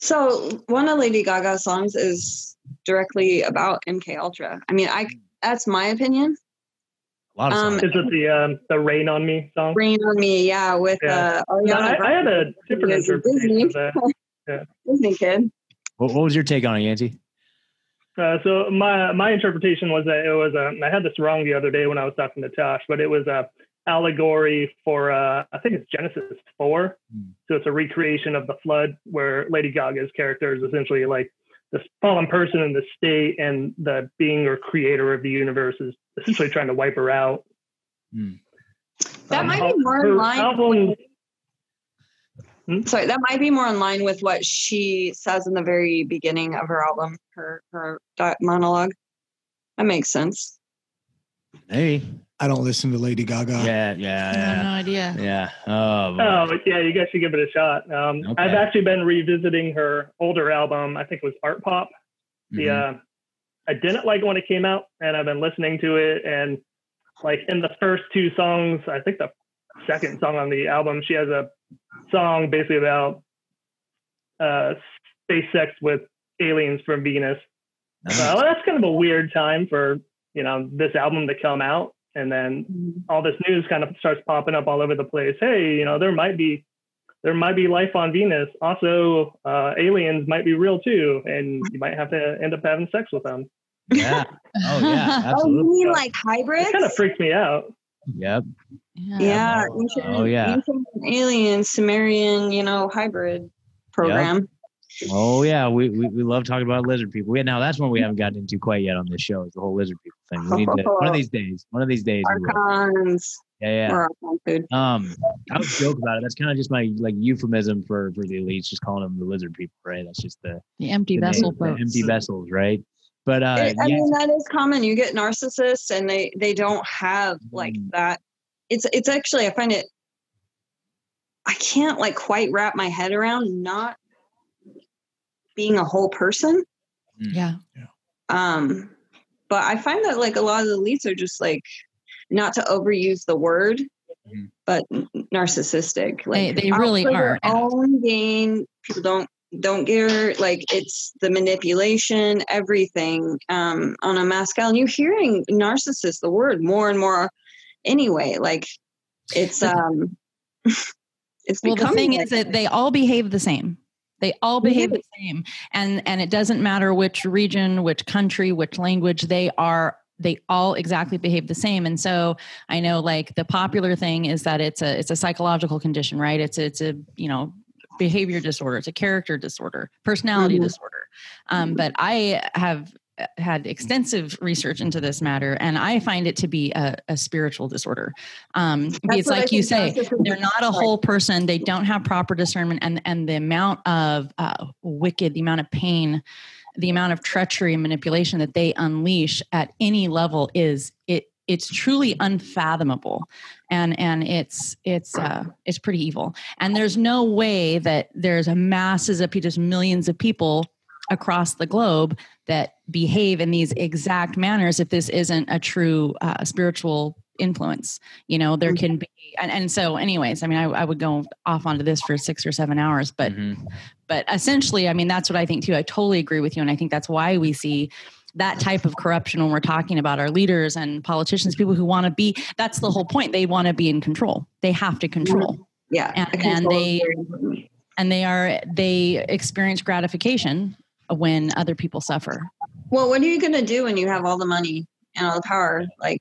So one of lady gaga's songs is directly about mk ultra. I mean i that's my opinion A lot of Um. Is it the um, the Rain on Me song? rain on me yeah with Yeah. uh No, Ariana I, I had a Grande. different He interpretation Disney. of that. Disney kid What, what was your take on it, Yancy? Uh, so my my interpretation was that it was a. I had this wrong the other day when I was talking to Tosh, but it was a allegory for uh, I think it's Genesis four. Hmm. So it's a recreation of the flood where Lady Gaga's character is essentially like this fallen person in the state, and the being or creator of the universe is essentially trying to wipe her out. that Um, might be more in line album- with- sorry that might be more in line with what she says in the very beginning of her album her her monologue. That makes sense. Hey, I don't listen to Lady Gaga. yeah, I yeah, have yeah, no idea. yeah. Oh, boy. Oh, but yeah, you guys should give it a shot. Um, Okay. I've actually been revisiting her older album. I think it was Art Pop. The Mhm. uh, I didn't like it when it came out, and I've been listening to it. And like in the first two songs, I think the second song on the album, she has a song basically about uh, space sex with aliens from Venus. Nice. Uh, that's kind of a weird time for you know this album to come out, and then all this news kind of starts popping up all over the place. Hey, you know, there might be there might be life on Venus. Also, uh, aliens might be real too, and you might have to end up having sex with them. yeah. Oh yeah, Absolutely. oh you mean like hybrids It kind of freaked me out. Yep. Yeah. yeah Oh, ancient, yeah. ancient alien sumerian you know hybrid program Oh yeah, we, we we love talking about lizard people. We, now that's one we haven't gotten into quite yet on this show. Is the whole lizard people thing. We need to one of these days. One of these days. we archons Yeah, yeah. or archon food Um, I would joke about it. That's kind of just my like euphemism for for the elites, just calling them the lizard people, right? That's just the, The empty the vessel name, the folks. empty vessels, right? But uh, I- I yeah, mean that is common. You get narcissists and they they don't have like Mm. that. It's it's actually I find it I can't like quite wrap my head around not being a whole person. Yeah. Um but I find that like a lot of the elites are just like not to overuse the word Mhm. but narcissistic. They- Like they out really are, yeah. Own gain. People don't don't get like it's the manipulation, everything um, on a mass scale. And you're hearing narcissist the word more and more anyway. Like it's um it's Well, the thing like is that they all behave the same. They all They behave do. the same, and and it doesn't matter which region, which country, which language. They are they all exactly behave the same and so i know like the popular thing is that it's a it's a psychological condition right it's a, it's a you know behavior disorder it's a character disorder personality Mhm. disorder um, but i have had extensive research into this matter and i find it to be a, a spiritual disorder. Um, it's like you say they're not a whole person they don't have proper discernment and and the amount of uh, wicked the amount of pain the amount of treachery and manipulation that they unleash at any level is it it's truly unfathomable. And and it's it's uh it's pretty evil. And there's no way that there's a masses of people just millions of people across the globe that behave in these exact manners if this isn't a true uh, spiritual influence you know there can be and, and so anyways i mean I, I would go off onto this for six or seven hours but Mhm. but essentially i mean that's what i think too i totally agree with you and i think that's why we see that type of corruption when we're talking about our leaders and politicians people who want to be that's the whole point they want to be in control they have to control Yeah. And- and they- and they are they experience gratification when other people suffer Well, what are you going to do when you have all the money and all the power? Like,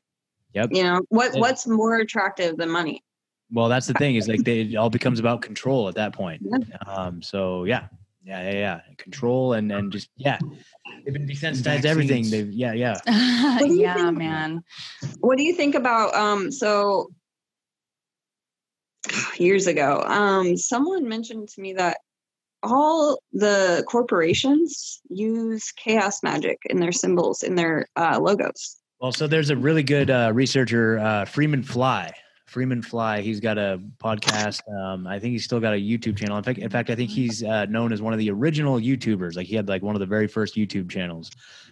Yep. you know, what It- what's more attractive than money? Well, that's the thing is like they, it all becomes about control at that point. Yeah. Um, so yeah, yeah, yeah, yeah, control and and just yeah, they've been desensitized to everything. They've yeah, yeah. yeah think- man What do you think about um so years ago, um someone mentioned to me that all the corporations use chaos magic in their symbols in their uh, logos. Well, so there's a really good uh, researcher, uh, Freeman Fly. Freeman Fly. He's got a podcast. Um, I think he's still got a YouTube channel. In fact, in fact, I think he's uh, known as one of the original YouTubers. Like he had like one of the very first YouTube channels.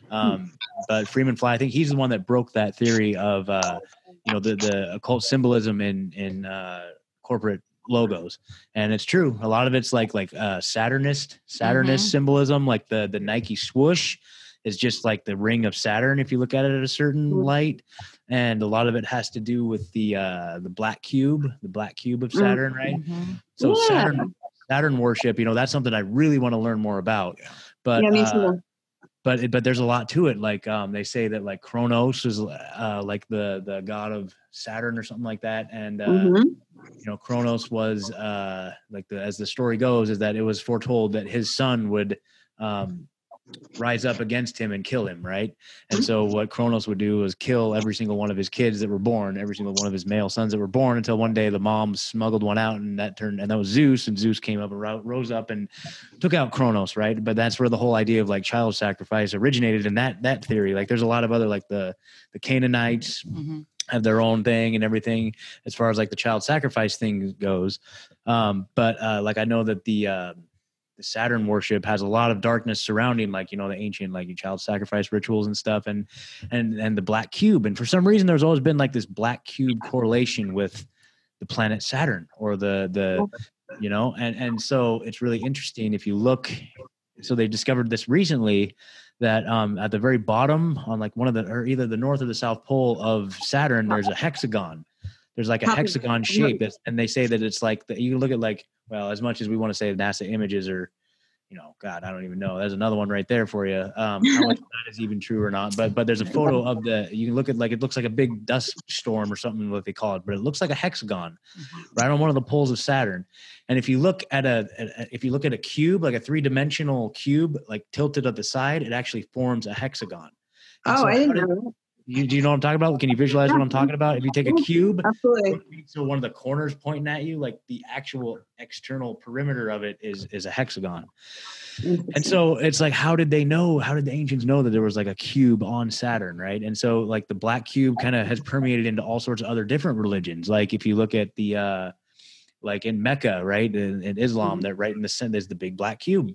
Um, but Freeman Fly, I think he's the one that broke that theory of uh, you know the the occult symbolism in in uh, corporate logos, and it's true. A lot of it's like like uh, Saturnist Saturnist Mhm. symbolism, like the the Nike swoosh is just like the ring of Saturn if you look at it at a certain Mhm. light, and a lot of it has to do with the uh, the black cube, the black cube of Mm. Saturn, right? Mhm. So Yeah. Saturn Saturn worship, you know, that's something I really want to learn more about. But yeah, uh. But but there's a lot to it. Like um, they say that like Kronos is uh, like the the god of Saturn or something like that, and uh, Mhm. you know Kronos was uh, like the as the story goes is that it was foretold that his son would um, rise up against him and kill him, right? And so what Kronos would do was kill every single one of his kids that were born, every single one of his male sons that were born, until one day the mom smuggled one out, and that turned and that was Zeus, and Zeus came up and rose up and took out Kronos, right? But that's where the whole idea of like child sacrifice originated in that that theory. Like there's a lot of other like the the Canaanites Mhm. have their own thing and everything as far as like the child sacrifice thing goes. Um, but uh, like I know that the uh, Saturn worship has a lot of darkness surrounding like you know the ancient like child sacrifice rituals and stuff and and and the black cube and for some reason there's always been like this black cube correlation with the planet Saturn or the the you know and and so it's really interesting if you look so they discovered this recently that um, at the very bottom on like one of the or either the north or the south pole of Saturn there's a hexagon there's like a hexagon shape and they say that it's like the, you look at like well as much as we want to say NASA images are you know god I don't even know there's another one right there for you um, how much that is even true or not but but there's a photo of the you can look at like it looks like a big dust storm or something what they call it but it looks like a hexagon right on one of the poles of Saturn. And if you look at a, a- if you look at a cube, like a three dimensional cube, like tilted at the side, it actually forms a hexagon. And Oh, so I didn't did- know. You, do you know what I'm talking about? Can you visualize what I'm talking about? If you take a cube, Absolutely. so one of the corners pointing at you, like the actual external perimeter of it is is a hexagon. And so it's like, how did they know? How did the ancients know that there was like a cube on Saturn, right? And so like the black cube kind of has permeated into all sorts of other different religions. Like if you look at the uh like in Mecca, right, in, in Islam, that right in the center is the big black cube.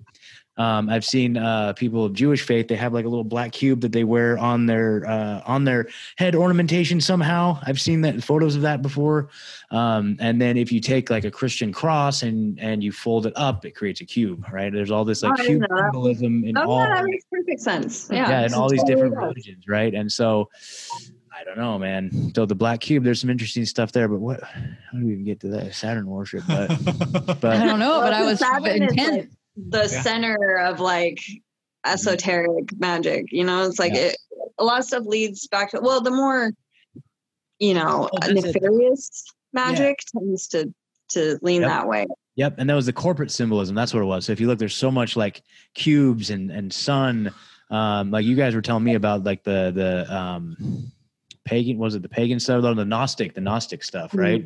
Um, I've seen uh, people of Jewish faith; they have like a little black cube that they wear on their uh, on their head ornamentation. Somehow, I've seen that photos of that before. Um, and then if you take like a Christian cross and and you fold it up, it creates a cube, right? There's all this like Oh, cube symbolism in Oh, all yeah, that makes perfect sense. Yeah. yeah, in all these different religions, right? And so I don't know, man. So the black cube, there's some interesting stuff there, but what? How do we even get to that Saturn worship? But I don't know, but I was Saturn is, intent. like, the Yeah. center of like esoteric magic. You know, it's like Yeah. it a lot of stuff leads back to well, the more you know Oh, that's it. nefarious magic tends to to lean Yep. that way. Yep, and that was the corporate symbolism. That's what it was. So if you look, there's so much like cubes and and sun. Um, like you guys were telling me about like the the um, pagan was it the pagan stuff or the Gnostic the Gnostic stuff, right?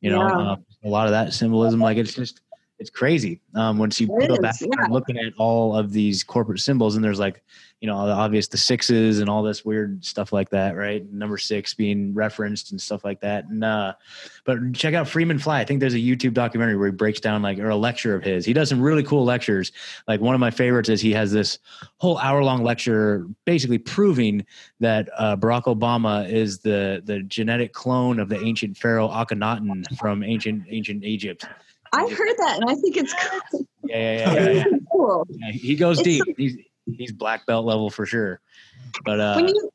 You know, Yeah. um, a lot of that symbolism. Like it's just it's crazy. Um, once you It go is, back and looking at all of these corporate symbols, and there's like you know the obvious the sixes and all this weird stuff like that, right? Number six being referenced and stuff like that. And uh, but check out Freeman Fly. I think there's a YouTube documentary where he breaks down like or a lecture of his. He does some really cool lectures. Like one of my favorites is he has this whole hour long lecture basically proving that uh, Barack Obama is the the genetic clone of the ancient pharaoh Akhenaten from ancient ancient Egypt. I've heard that, and I think it's cool. Yeah, yeah, yeah. yeah, yeah. cool. Yeah, he goes It's deep. He's he's black belt level for sure. But uh, when you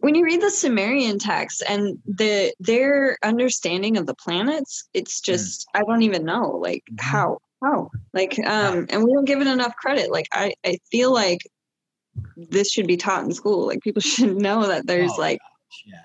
when you read the Sumerian text and the their understanding of the planets, it's just I don't even know like Mhm. how how like um and we don't give it enough credit. Like I I feel like this should be taught in school. Like people should know that there's Oh, like yeah.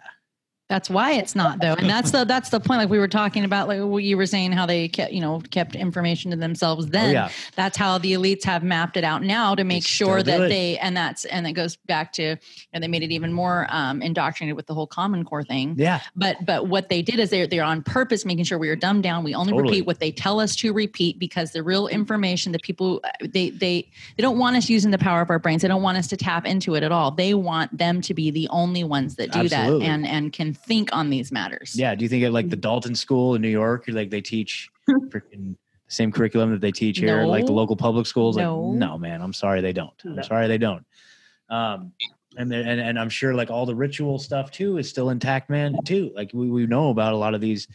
That's why it's not though, and that's the that's the point. Like we were talking about, like what you were saying, how they kept you know kept information to themselves. Oh, Then yeah. that's how the elites have mapped it out now to make still sure that it. they and that's and it goes back to and they made it even more um, indoctrinated with the whole Common Core thing. Yeah. But but what they did is they're they're on purpose making sure we are dumbed down. We only Totally. repeat what they tell us to repeat because the real information that people they they they don't want us using the power of our brains. They don't want us to tap into it at all. They want them to be the only ones that do Absolutely. that and and can think on these matters. Yeah. Do you think at like the Dalton School in New York, like they teach freaking the same curriculum that they teach here, like the local public schools? No. Like, no, man. I'm sorry they don't. I'm No. sorry they don't. Um, and, and and I'm sure like all the ritual stuff too is still intact, man. Too like we we know about a lot of these,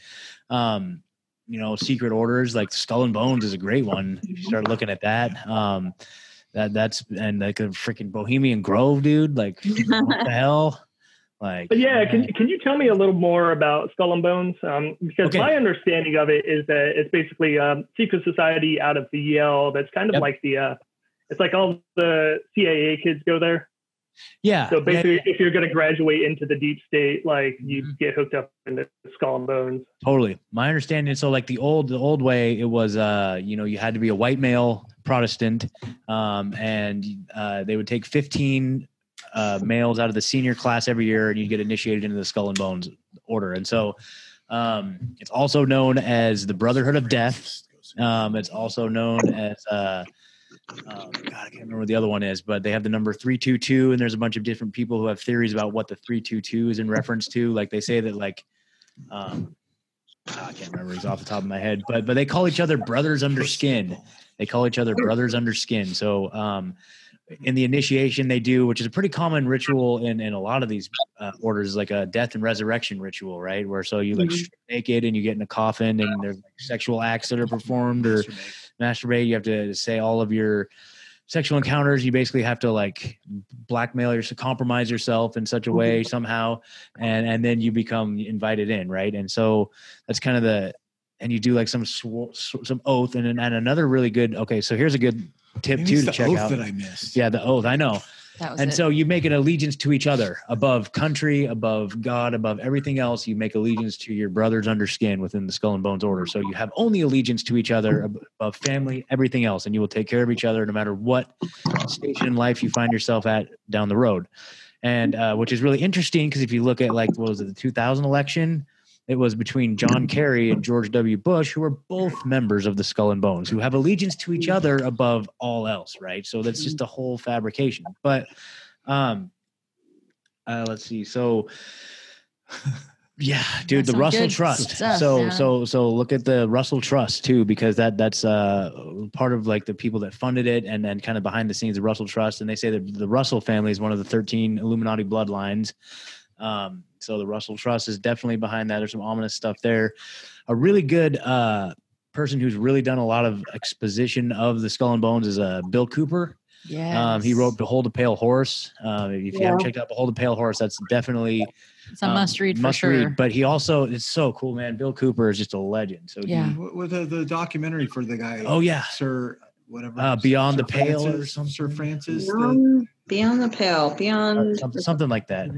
um, you know, secret orders. Like Skull and Bones is a great one. If you start looking at that, um, that that's and like a freaking Bohemian Grove, dude. Like what the hell? Like, But yeah, can can you tell me a little more about Skull and Bones? Um, because Okay. my understanding of it is that it's basically a secret society out of the Yale. That's kind of Yep. like the, uh, it's like all the CIA kids go there. yeah. So yeah, basically, if you're going to graduate into the deep state, like you Mhm. get hooked up into Skull and Bones. Totally. My understanding. So like the old the old way, it was uh you know you had to be a white male Protestant, um, and uh, they would take fifteen uh, males out of the senior class every year, and you'd get initiated into the Skull and Bones order. And so um, it's also known as the Brotherhood of Death. Um, it's also known as uh, um, God, I can't remember what the other one is, but they have the number three two two, and there's a bunch of different people who have theories about what the three two two is in reference to. Like they say that like, um, I can't remember it's off the top of my head, but but they call each other brothers under skin. They call each other brothers under skin. So um, in the initiation they do, which is a pretty common ritual in in a lot of these uh, orders, like a death and resurrection ritual, right? Where so you like Mhm. naked and you get in a coffin, and there's like sexual acts that are performed or masturbate. You have to say all of your sexual encounters. You basically have to like blackmail yourself, compromise yourself in such a way somehow, and and then you become invited in, right? And so that's kind of the and you do like some sw- some oath and and another really good. Okay, so here's a good tip Maybe too to the check oath out. that I missed. yeah, the oath. I know. And it. so you make an allegiance to each other above country, above God, above everything else. You make allegiance to your brothers under skin within the skull and bones order. So you have only allegiance to each other ab- above family, everything else, and you will take care of each other no matter what station in life you find yourself at down the road. And uh, which is really interesting because if you look at like what was it, the 2000 election, it was between John Kerry and George W. Bush, who are both members of the Skull and Bones, who have allegiance to each other above all else, right? So that's just a whole fabrication. But um uh let's see. So yeah, dude, That's the Russell Trust. stuff, so man. so so look at the Russell Trust too, because that that's uh part of like the people that funded it and then kind of behind the scenes the Russell Trust. And they say that the Russell family is one of the 13 Illuminati bloodlines. Um, so the Russell Trust is definitely behind that. There's some ominous stuff there. A really good uh, person who's really done a lot of exposition of the Skull and Bones is uh, Bill Cooper. yeah, Um, he wrote "Behold a Pale Horse." Um, if you haven't checked out "Behold a Pale Horse," that's definitely it's a um, must read for must sure. read. But he also it's so cool, man. Bill Cooper is just a legend. So he- Yeah. What, what the, the documentary for the guy? oh yeah, Sir, whatever. Uh, Beyond Sir the Pale or Francis, something. Sir Francis. the- Um, Beyond the Pale, Uh, Beyond. something, something like that.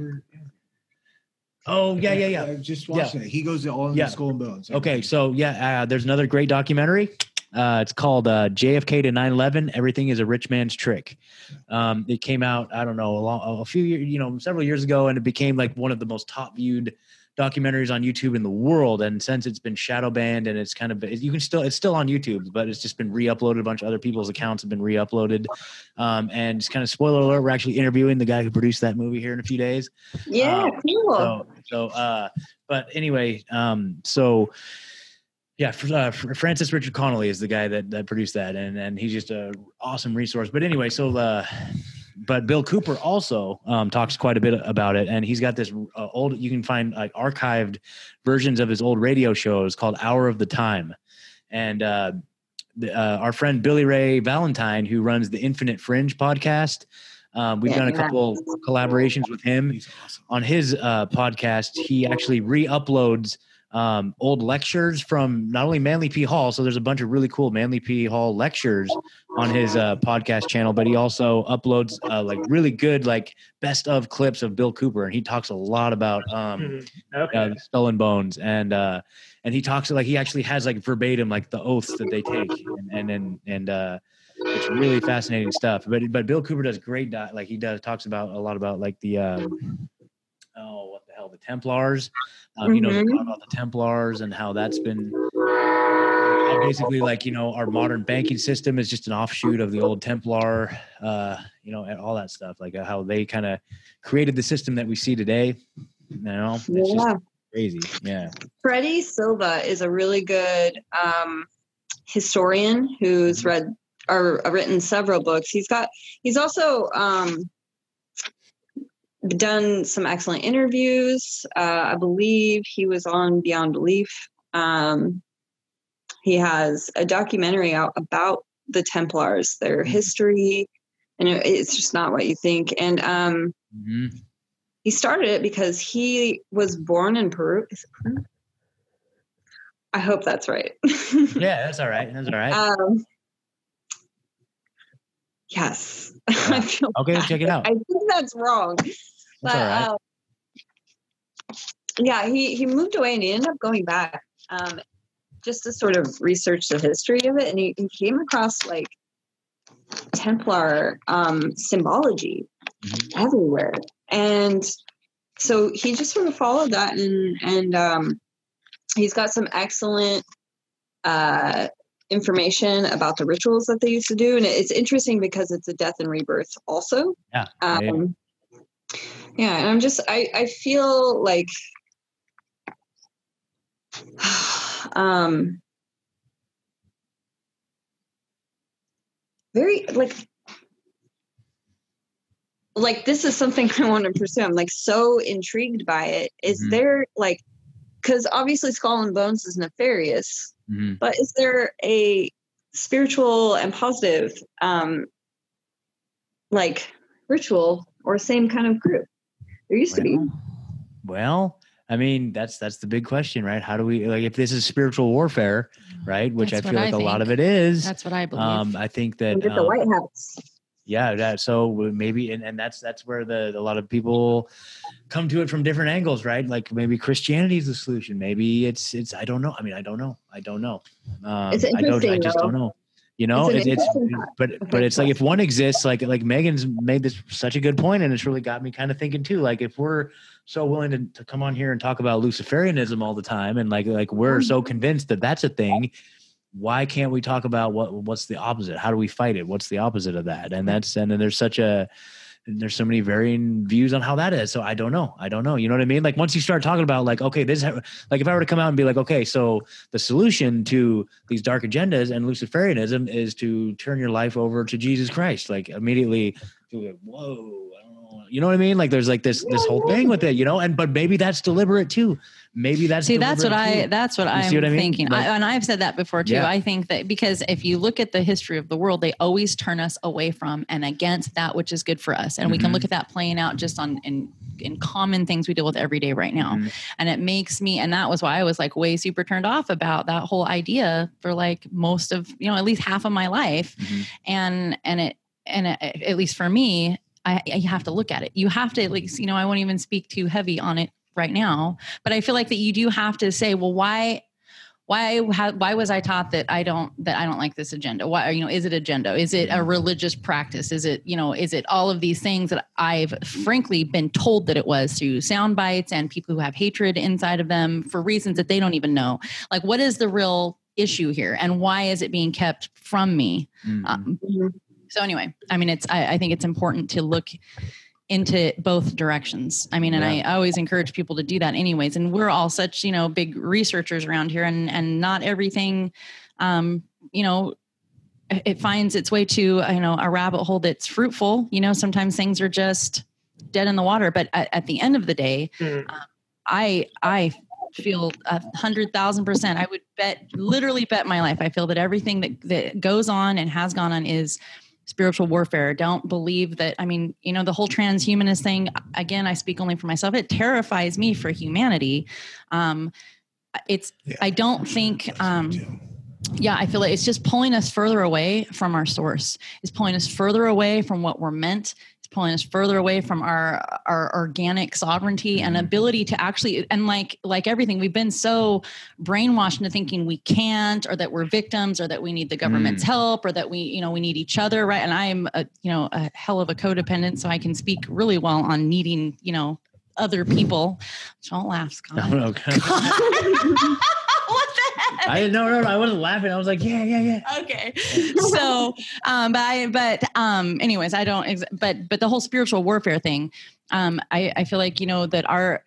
Oh yeah, yeah, yeah. I just watched it. He goes to all in Yeah. the skull and bones. Okay, so yeah, uh, there's another great documentary. Uh, it's called uh, JFK to 9/11. Everything is a rich man's trick. Um, it came out, I don't know, a, long, a few years, you know, several years ago, and it became like one of the most top viewed documentaries on YouTube in the world. And since it's been shadow banned, and it's kind of you can still it's still on YouTube, but it's just been re-uploaded. A bunch of other people's accounts have been re-uploaded. Um, and it's kind of spoiler alert. We're actually interviewing the guy who produced that movie here in a few days. Yeah, Um, cool. So, so, uh, but anyway, um, so yeah, uh, Fr- Francis Richard Connolly is the guy that, that produced that, and and he's just a awesome resource. But anyway, so uh, but Bill Cooper also um, talks quite a bit about it, and he's got this uh, old. You can find like archived versions of his old radio shows called Hour of the Time, and uh, the, uh, our friend Billy Ray Valentine, who runs the Infinite Fringe podcast. Um, we've done a Yeah. couple collaborations with him awesome. on his uh, podcast, he actually re-uploads um, old lectures from not only Manly P. Hall, so there's a bunch of really cool Manly P. Hall lectures on his uh, podcast channel, but he also uploads uh, like really good like best of clips of Bill Cooper, and he talks a lot about um, Mhm. Okay. uh, Skull and Bones, and uh, and he talks like he actually has like verbatim like the oaths that they take, and and and, and uh, it's really fascinating stuff. But but Bill Cooper does great. Di- like he does talks about a lot about like the um, oh what the hell the Templars. Um, a Mhm. lot about the Templars and how that's been. how Basically, like you know, our modern banking system is just an offshoot of the old Templar, uh, you know, and all that stuff. Like uh, how they kind of created the system that we see today. You know, it's just yeah. crazy. Yeah. Freddy Silva is a really good um, historian who's read or written several books. He's got he's also um, done some excellent interviews. Uh, I believe he was on Beyond Belief. Um, he has a documentary out about the Templars, their history, and it's just not what you think. And um, hmm he started it because he was born in Peru. Is it Peru? I hope that's right. Yeah, that's all right. That's all right. um, yes. I feel Okay, bad. check it out. I think that's wrong. That's but right. um, yeah, he he moved away and he ended up going back um, just to sort of research the history of it, and he, he came across like Templar um, symbology Mhm. everywhere, and so he just sort of followed that, and and um, he's got some excellent. Uh, information about the rituals that they used to do and it's interesting because it's a death and rebirth also yeah. um, yeah and i'm just i i feel like um very like like this is something i want to pursue i'm like so intrigued by it is Mhm. there like because obviously skull and bones is nefarious Mhm. but is there a spiritual and positive um like ritual or same kind of group there used to be Well, well, I mean, that's that's the big question, right? How do we like if this is spiritual warfare, right? Which That's I feel like a lot of it is. That's what I believe. Um, I think that get the um, white hats yeah that so maybe and, and that's that's where the a lot of people come to it from different angles right like maybe christianity is the solution maybe it's it's i don't know i mean i don't know i don't know um, It's i don't i interesting, just though. don't know you know It's it's, but but it's like if one exists like like megan's made this such a good point and it's really got me kind of thinking too like if we're so willing to, to come on here and talk about luciferianism all the time and like like we're so Mm-hmm. convinced that that's a thing why can't we talk about what what's the opposite? How do we fight it? What's the opposite of that? And that's and then there's such a there's so many varying views on how that is. So i don't know. I don't know. You know what i mean? Like once you start talking about like okay this like if i were to come out and be like okay so the solution to these dark agendas and luciferianism is to turn your life over to jesus christ like immediately whoa. You know what i mean like there's like this this whole thing with it you know and but maybe that's deliberate too maybe that's See, that's what I too. that's what I'm what I mean? thinking. Like- I, and I've said that before too. Yeah. I think that because if you look at the history of the world, they always turn us away from and against that which is good for us. And we can Mhm. look at that playing out just on in in common things we deal with every day right now. Mhm. And it makes me and that was why I was like way super turned off about that whole idea for like most of, you know, at least half of my life Mhm. and and it and it, at least for me I, I you have to look at it. You have to at least, you know, I won't even speak too heavy on it right now, but I feel like that you do have to say, well, why why why was i taught that i don't that i don't like this agenda? Why you know is it agenda? Is it a religious practice? Is it you know is it all of these things that i've frankly been told that it was through sound bites and people who have hatred inside of them for reasons that they don't even know. Like what is the real issue here and why is it being kept from me? Mhm. um, so anyway i mean it's I, I think it's important to look into both directions i mean and I, I always encourage people to do that anyways and we're all such you know big researchers around here and and not everything um you know it finds its way to you know a rabbit hole that's fruitful you know sometimes things are just dead in the water but at, at the end of the day Mm. I I feel a hundred thousand percent. I would bet, literally bet my life. I feel that everything that that goes on and has gone on is spiritual warfare. Don't believe that. I mean, you know, the whole transhumanist thing. Again, I speak only for myself. It terrifies me for humanity. Um, it's. Yeah. I don't think. Um, yeah, I feel like it's just pulling us further away from our source. It's pulling us further away from what we're meant. Pulling us further away from our our organic sovereignty and mm-hmm. ability to actually and like like everything, we've been so brainwashed into thinking we can't, or that we're victims, or that we need the government's mm. help, or that we you know we need each other, right? And I am a you know a hell of a codependent, so I can speak really well on needing you know other people. Don't laugh, Scott. okay. what the heck? I no no no I wasn't laughing. I was like yeah yeah yeah. okay so um but i but um anyways i don't ex- but but the whole spiritual warfare thing um i i feel like you know that our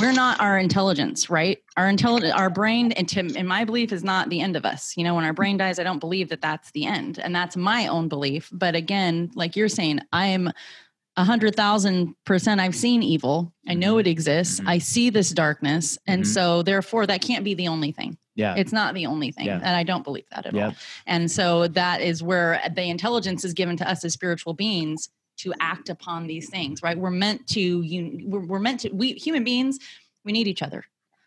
we're not our intelligence right our intelligence our brain and to, in my belief is not the end of us you know when our brain dies i don't believe that that's the end and that's my own belief but again like you're saying i'm a hundred thousand percent i've seen evil i know it exists Mhm. i see this darkness and Mhm. so therefore that can't be the only thing Yeah. it's not the only thing Yeah. and i don't believe that at all and so that is where the intelligence is given to us as spiritual beings to act upon these things, right? We're meant to, you, we're, we're meant to, we human beings, we need each other.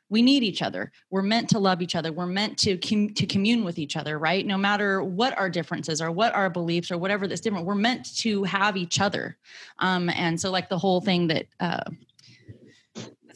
We need each other. We're meant to love each other. We're meant to com- to commune with each other, right? No matter what our differences are, what our beliefs or whatever that's different, we're meant to have each other. Um, and so, like the whole thing that uh,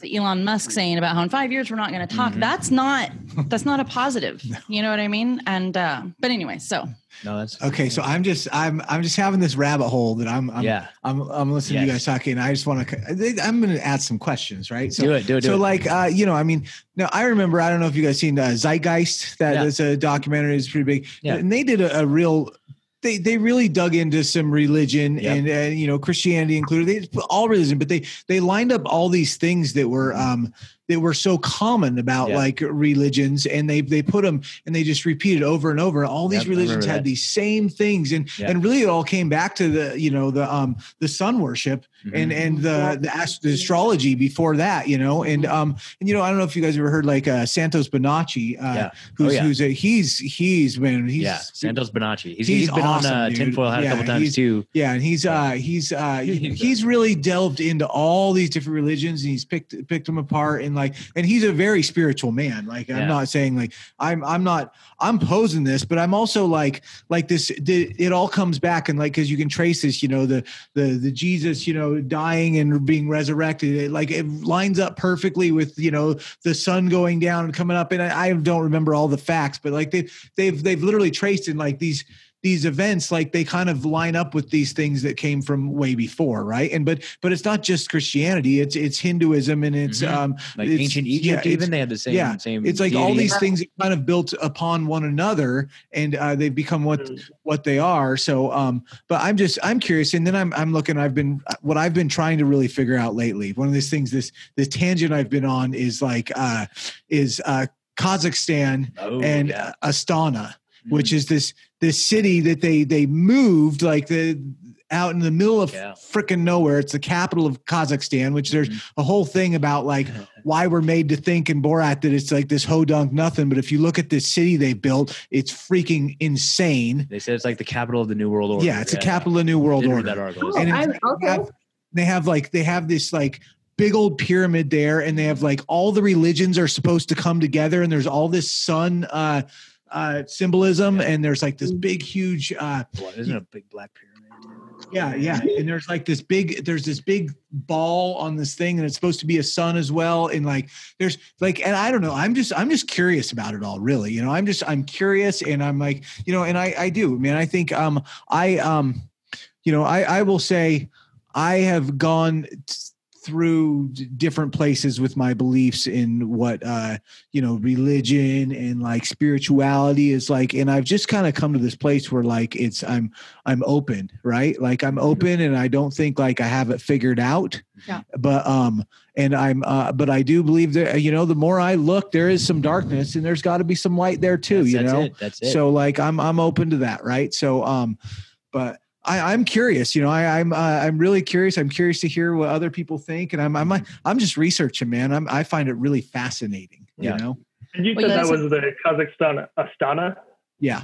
Elon Musk saying about how in five years we're not going to talk. Mhm. That's not that's not a positive. You know what I mean? And uh, but anyway, so No, that's Okay, so I'm just I'm I'm just having this rabbit hole that I'm I'm yeah. I'm, I'm listening to you guys talking. And I just want to I'm going to add some questions, right? So do it. Do it. Do so it. like uh you know I mean now I remember I don't know if you guys seen uh, Zeitgeist that Yeah. is a documentary it's pretty big Yeah. and they did a, a real they they really dug into some religion Yep. and and you know Christianity included they all religion but they they lined up all these things that were um that were so common about Yeah. like religions and they they put them and they just repeated over and over all these Yep, religions had that. these same things and Yeah. and really it all came back to the you know the um the sun worship Mhm. and and the the, ast- the astrology before that you know and um and you know i don't know if you guys ever heard like uh santos bonacci uh Yeah. who's Oh, yeah. who's a he's he's man he's yeah, Santos Bonacci. He's, he's he's been awesome, on uh, dude. Tinfoil Hat Yeah, a couple times too. yeah, and he's uh he's uh He's he's really delved into all these different religions and he's picked picked them apart and like and he's a very spiritual man. Like I'm not saying like I'm I'm not I'm posing this, but I'm also like like this the, it all comes back and like cuz you can trace this, you know, the the the Jesus, you know, dying and being resurrected. It, like it lines up perfectly with, you know, the sun going down and coming up and I, I don't remember all the facts, but like they they've they've literally traced in like these these events like they kind of line up with these things that came from way before right and but but it's not just christianity it's it's hinduism and it's Mhm. um Like it's- ancient Egypt, it's- even they had the same. yeah, same. it's like all these things kind of built upon one another and uh, they've become what Mm. what they are so um but i'm just i'm curious and then i'm i'm looking i've been what i've been trying to really figure out lately one of these things this this tangent i've been on is like uh is uh kazakhstan Oh, and yeah. uh, astana Mhm. which is this this city that they they moved like the out in the middle of Yeah. frickin' nowhere. It's the capital of Kazakhstan, which there's Mhm. a whole thing about like why we're made to think in Borat that it's like this hodunk nothing. But if you look at this city they built, it's freaking insane. They said it's like the capital of the New World Order. Yeah, it's a capital of the New World Did Order. That article. Oh, And I'm- okay. they, have, they have like they have this like big old pyramid there, and they have like all the religions are supposed to come together, and there's all this sun uh, uh, symbolism, Yeah. and there's like this big huge. Uh, What, isn't a big black pyramid? Yeah, yeah. And there's like this big, there's this big ball on this thing, and it's supposed to be a sun as well. And like, there's like, and I don't know. I'm just, I'm just curious about it all, really. You know, I'm just, I'm curious, and I'm like, you know, and I, I do. I mean, I think, um, I, um, you know, I, I will say, I have gone. T- through different places with my beliefs in what uh you know religion and like spirituality is like and i've just kind of come to this place where like it's i'm i'm open right like i'm open and i don't think like i have it figured out Yeah. but um and i'm uh but i do believe that you know the more i look there is some darkness and there's got to be some light there too That's, you that's know it. That's it. so like i'm i'm open to that right so um but I, I'm curious, you know. I, I'm uh, I'm really curious. I'm curious to hear what other people think, and I'm I'm I'm just researching, man. I'm I find it really fascinating. You know, And you said yeah, that so- was the Kazakhstan Astana. yeah,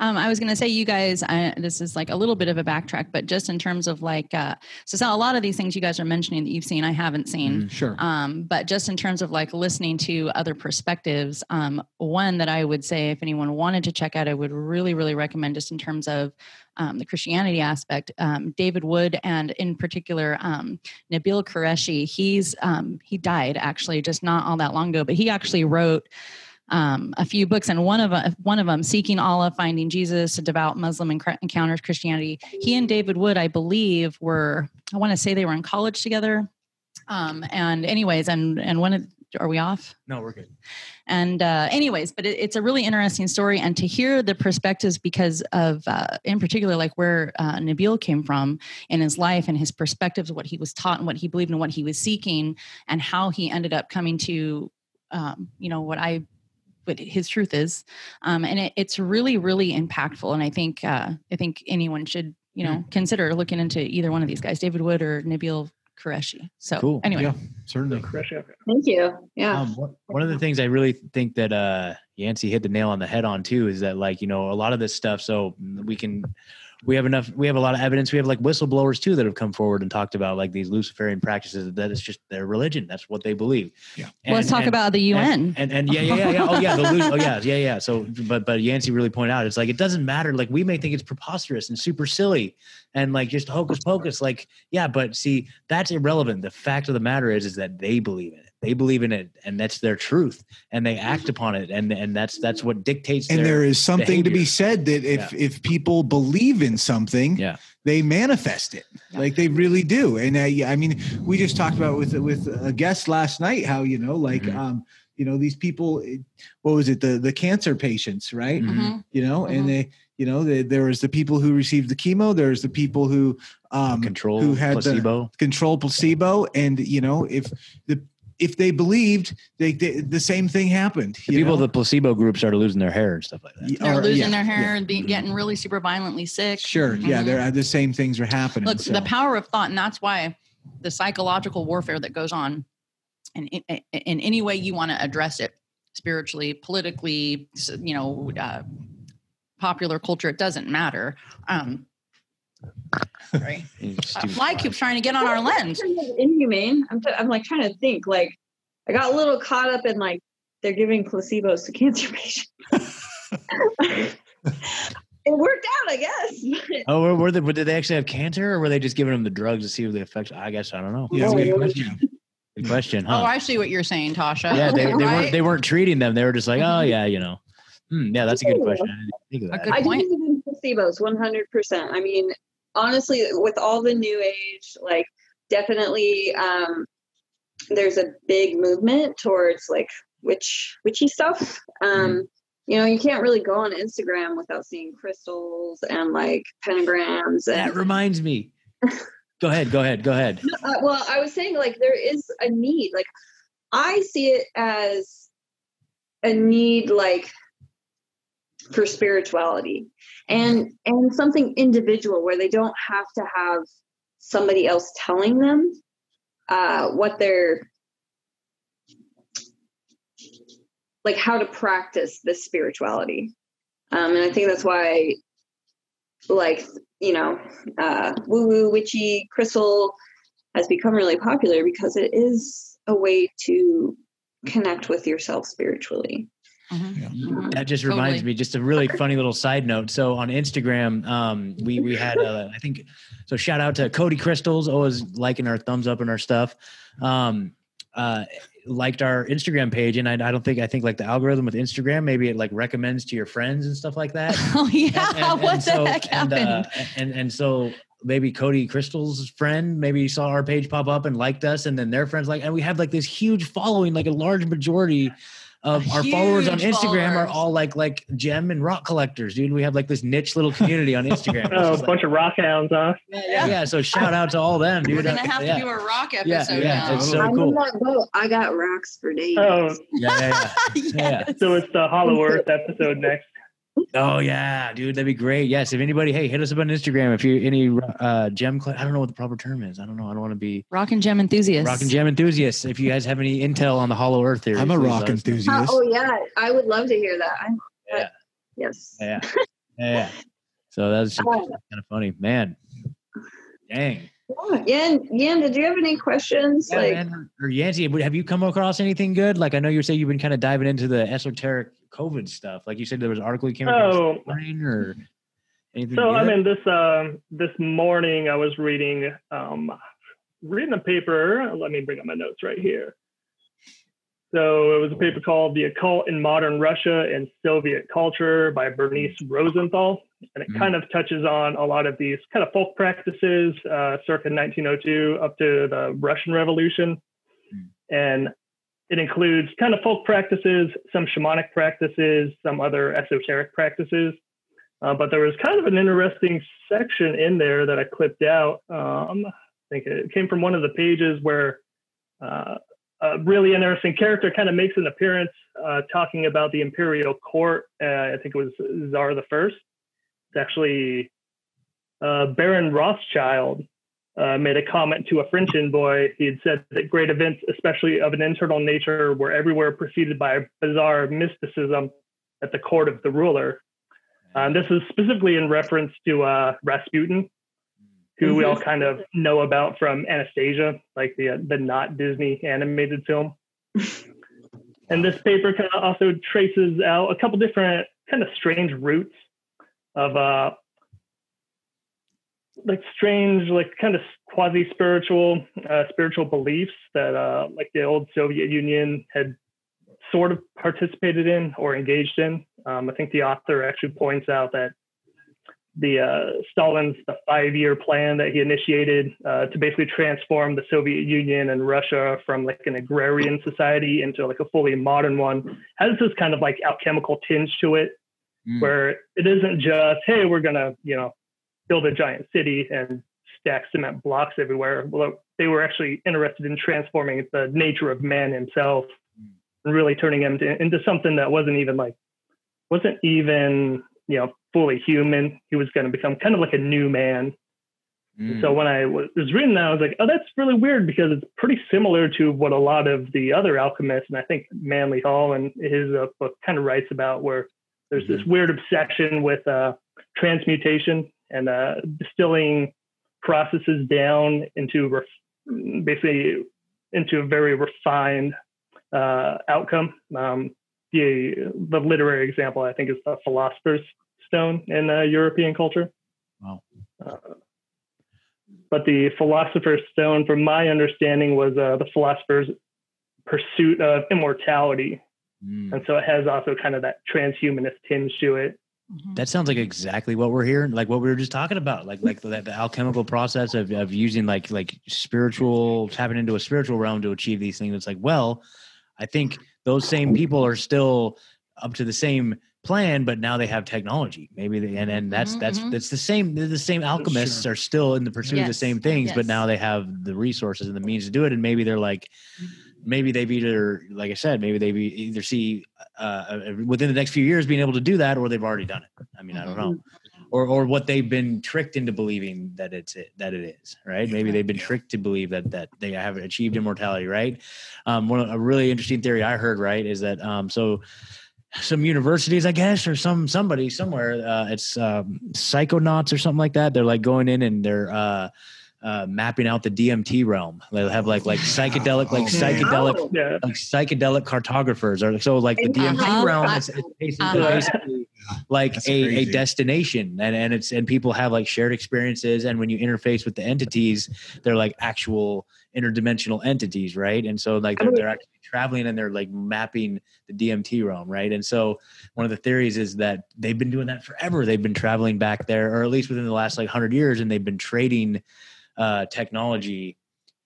Um, I was going to say, you guys, I, this is like a little bit of a backtrack, but just in terms of like, uh, so, a lot of these things you guys are mentioning that you've seen, I haven't seen. Mhm. sure. Um, but just in terms of like listening to other perspectives, um, one that I would say if anyone wanted to check out, I would really, really recommend just in terms of um, the Christianity aspect, um, David Wood and in particular um, Nabeel Qureshi. He's um, he died actually just not all that long ago, but he actually wrote um, a few books, and one of uh, one of them, "Seeking Allah, Finding Jesus: A Devout Muslim Encounters Christianity." He and David Wood, I believe, were I want to say they were in college together. Um, and anyways, and and one of are we off? no, we're good. And uh, anyways, but it, it's a really interesting story, and to hear the perspectives because of, uh, in particular, like where uh, Nabeel came from in his life and his perspectives, what he was taught and what he believed and what he was seeking, and how he ended up coming to, um, you know, what I, what his truth is, um, and it, it's really, really impactful. And I think, uh, I think anyone should, you know, consider looking into either one of these guys, David Wood or Nabeel Qureshi. So, Cool. anyway, Yeah, certainly. Russia. Thank you. Yeah. Um, one- one of the things I really think that uh, Yancey hit the nail on the head on too is that like you know a lot of this stuff. So we can we have enough. We have a lot of evidence. We have like whistleblowers too that have come forward and talked about like these Luciferian practices. That it's just their religion. That's what they believe. Yeah. let's talk and- about the UN. and, and and yeah yeah yeah yeah oh yeah the Lu- oh yeah yeah yeah so but but Yancey really pointed out it's like it doesn't matter like we may think it's preposterous and super silly and like just hocus pocus like yeah but see that's irrelevant the fact of the matter is is that they believe in it they believe in it and that's their truth and they act upon it and and that's that's what dictates And their, there is something to be said that if if people believe in something, Yeah. they manifest it. Like they really do. And uh, yeah, I mean, we just talked about with with a guest last night how you know, like Mhm. um, you know, these people. What was it? The the cancer patients, right? Mhm. Mhm. You know, and Mhm. they. You know, the, there was the people who received the chemo. There's the people who um, control who had the- placebo control placebo, and you know, if the if they believed, they, they the same thing happened. the people know? the placebo group started losing their hair and stuff like that They're Or- losing yeah, their hair and be, getting really super violently sick. Sure. Yeah, Mhm. they're the same things are happening. Look, so. the power of thought, and that's why the psychological warfare that goes on, and in, in, in any way you want to address it, spiritually, politically, you know, uh, popular culture, it doesn't matter. Um, right? You A fly fly. keeps trying to get on our lens. Inhumane. I'm, t- I'm like trying to think. Like, I got a little caught up in like they're giving placebos to cancer patients. it worked out, I guess. Oh, were, were they? But did they actually have cancer, or were they just giving them the drugs to see if the effects? I guess I don't know. yeah, Oh, good question. Good question, huh? Oh, I see what you're saying, Tasha. yeah, they, they Right? weren't they weren't treating them. They were just like, oh Mhm. yeah, you know. Hmm, yeah, that's a good question. I didn't think of A that. good I do point. believe in placebos 100%. I mean, honestly, with all the new age, like, definitely um, there's a big movement towards like witch witchy stuff. Um, You know, you can't really go on Instagram without seeing crystals and like pentagrams. And That reminds me. go ahead, go ahead, go ahead. uh, well, I was saying like there is a need. Like I see it as a need, like for spirituality. And and something individual where they don't have to have somebody else telling them uh, what they're like how to practice this spirituality. Um, and i think that's why like you know uh, woo woo witchy crystal has become really popular because it is a way to connect with yourself spiritually Mhm. Yeah. Mhm. that just reminds Totally. me just a really funny little side note so on instagram um we we had uh, i think so shout out to cody crystals always liking our thumbs up and our stuff um uh liked our instagram page and I, I don't think i think like the algorithm with instagram maybe it like recommends to your friends and stuff like that Oh yeah, And- and- what and the so- heck and, happened? uh, and and so maybe Cody Crystal's friend maybe saw our page pop up and liked us, and then their friends like, and we have like this huge following, like a large majority of our followers on Huge Instagram are all like like gem and rock collectors, dude. We have like this niche little community on Instagram. Oh, a just like- bunch of rock hounds, huh? yeah, yeah. So shout out to all them, dude. We're gonna Uh, have yeah. to do a rock episode Yeah, yeah, now. it's so I'm cool. in that boat. I got rocks for days. Oh, yeah, yeah, yeah. Yes. so it's the Hollow Earth episode next. Oh yeah, dude, that'd be great. Yes, if anybody, hey, hit us up on Instagram if you any uh gem. Cl- I don't know what the proper term is. I don't know. I don't want to be Rock and gem enthusiasts. rock and gem enthusiasts. If you guys have any intel on the Hollow Earth theory, I'm a rock let. Uh, enthusiast. oh yeah, I would love to hear that. I'm, Yeah. Yes. Yeah, yeah. yeah. So that's Oh. kind of funny, man. Dang. Yan, Yan, did you have any questions? Yeah, like, man. Or Yancy, have you come across anything good? Like I know you say you've been kind of diving into the esoteric COVID stuff. Like you said, there was an article you came across Oh. this or anything. So I mean, this um, this morning I was reading um, reading a paper. Let me bring up my notes right here. So it was a paper called "The Occult in Modern Russia and Soviet Culture" by Bernice Rosenthal, and it Mhm. kind of touches on a lot of these kind of folk practices uh, circa 1902 up to the Russian Revolution, Mhm. and it includes kind of folk practices, some shamanic practices, some other esoteric practices. Uh, but there was kind of an interesting section in there that I clipped out. Um, I think it came from one of the pages where uh, really interesting character kind of makes an appearance uh, talking about the imperial court. Uh, I think it was Tsar the First. It's actually uh, Baron Rothschild uh, made a comment to a French envoy. He had said that great events, especially of an internal nature, were everywhere preceded by a bizarre mysticism at the court of the ruler. Um, this is specifically in reference to Rasputin, who we all kind of know about from Anastasia, like the uh, the not Disney animated film. and this paper kind of also traces out a couple different kind of strange roots of uh, like strange, like kind of quasi spiritual, uh, spiritual beliefs that uh, like the old Soviet Union had sort of participated in or engaged in. Um, I think the author actually points out that the uh, Stalin's the five-year plan that he initiated uh, to basically transform the Soviet Union and Russia from like an agrarian society into like a fully modern one has this kind of like alchemical tinge to it, Mm. where it isn't just hey we're gonna you know build a giant city and stack cement blocks everywhere. Well, they were actually interested in transforming the nature of man himself and really turning him to, into something that wasn't even like wasn't even you know fully human. He was going to become kind of like a new man. Mm. So when I was reading that, I was like, oh, that's really weird because it's pretty similar to what a lot of the other alchemists, and I think Manly Hall and his uh, book kind of writes about, where there's this weird obsession with uh, transmutation and uh, distilling processes down into ref- basically into a very refined uh, outcome. Um, the the literary example I think is the philosopher's stone in uh, European culture. Wow. Uh, but the philosopher's stone, from my understanding, was uh, the philosopher's pursuit of immortality, Mm. and so it has also kind of that transhumanist tinge to it. Mhm. That sounds like exactly what we're hearing, like what we were just talking about, like like the, the alchemical process of, of using like like spiritual tapping into a spiritual realm to achieve these things. It's like, well, I think those same people are still up to the same plan, but now they have technology. Maybe they, and and that's Mhm, that's that's the same. The same alchemists Sure. are still in the pursuit of the same things, but now they have the resources and the means to do it. And maybe they're like, maybe they've either, like I said, maybe they either see uh, within the next few years being able to do that, or they've already done it. I mean, I don't know, or or what they've been tricked into believing that it's it, that it is, right? Maybe they've been tricked to believe that that they have achieved immortality, right? Um, one a really interesting theory I heard, right, is that um, so some universities, I guess, or some somebody somewhere, uh, it's um, psychonauts or something like that. They're like going in and they're uh, uh, mapping out the DMT realm. They'll have like like psychedelic like Oh, psychedelic Oh. Yeah. like psychedelic cartographers or so like the DMT Uh-huh. realm is, is basically, Uh-huh. basically like That's a, a destination and, and it's and people have like shared experiences and when you interface with the entities they're like actual interdimensional entities right and so like they're, they're actually traveling and they're like mapping the DMT realm right and so one of the theories is that they've been doing that forever they've been traveling back there or at least within the last like 100 years and they've been trading uh technology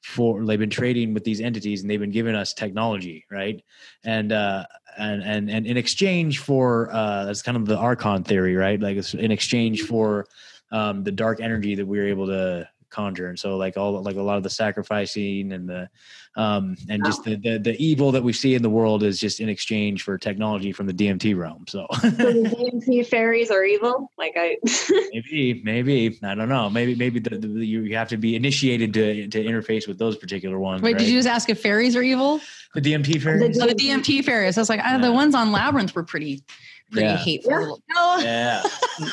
for they've been trading with these entities and they've been giving us technology right? And uh and and and in exchange for uh that's kind of the archon theory right? Like it's in exchange for um the dark energy that we are able to conjure and so like all like a lot of the sacrificing and the um and just the, the the evil that we see in the world is just in exchange for technology from the DMT realm so So the DMT fairies are evil. Like I, maybe maybe i don't know maybe maybe the, the, you you have to be initiated to to interface with those particular ones Wait, right? did you just ask if fairies are evil? the DMT fairies Oh, the DMT fairies. I was like, ah, the ones on Labyrinth were pretty, pretty Yeah. hateful. Yeah. little- yeah So,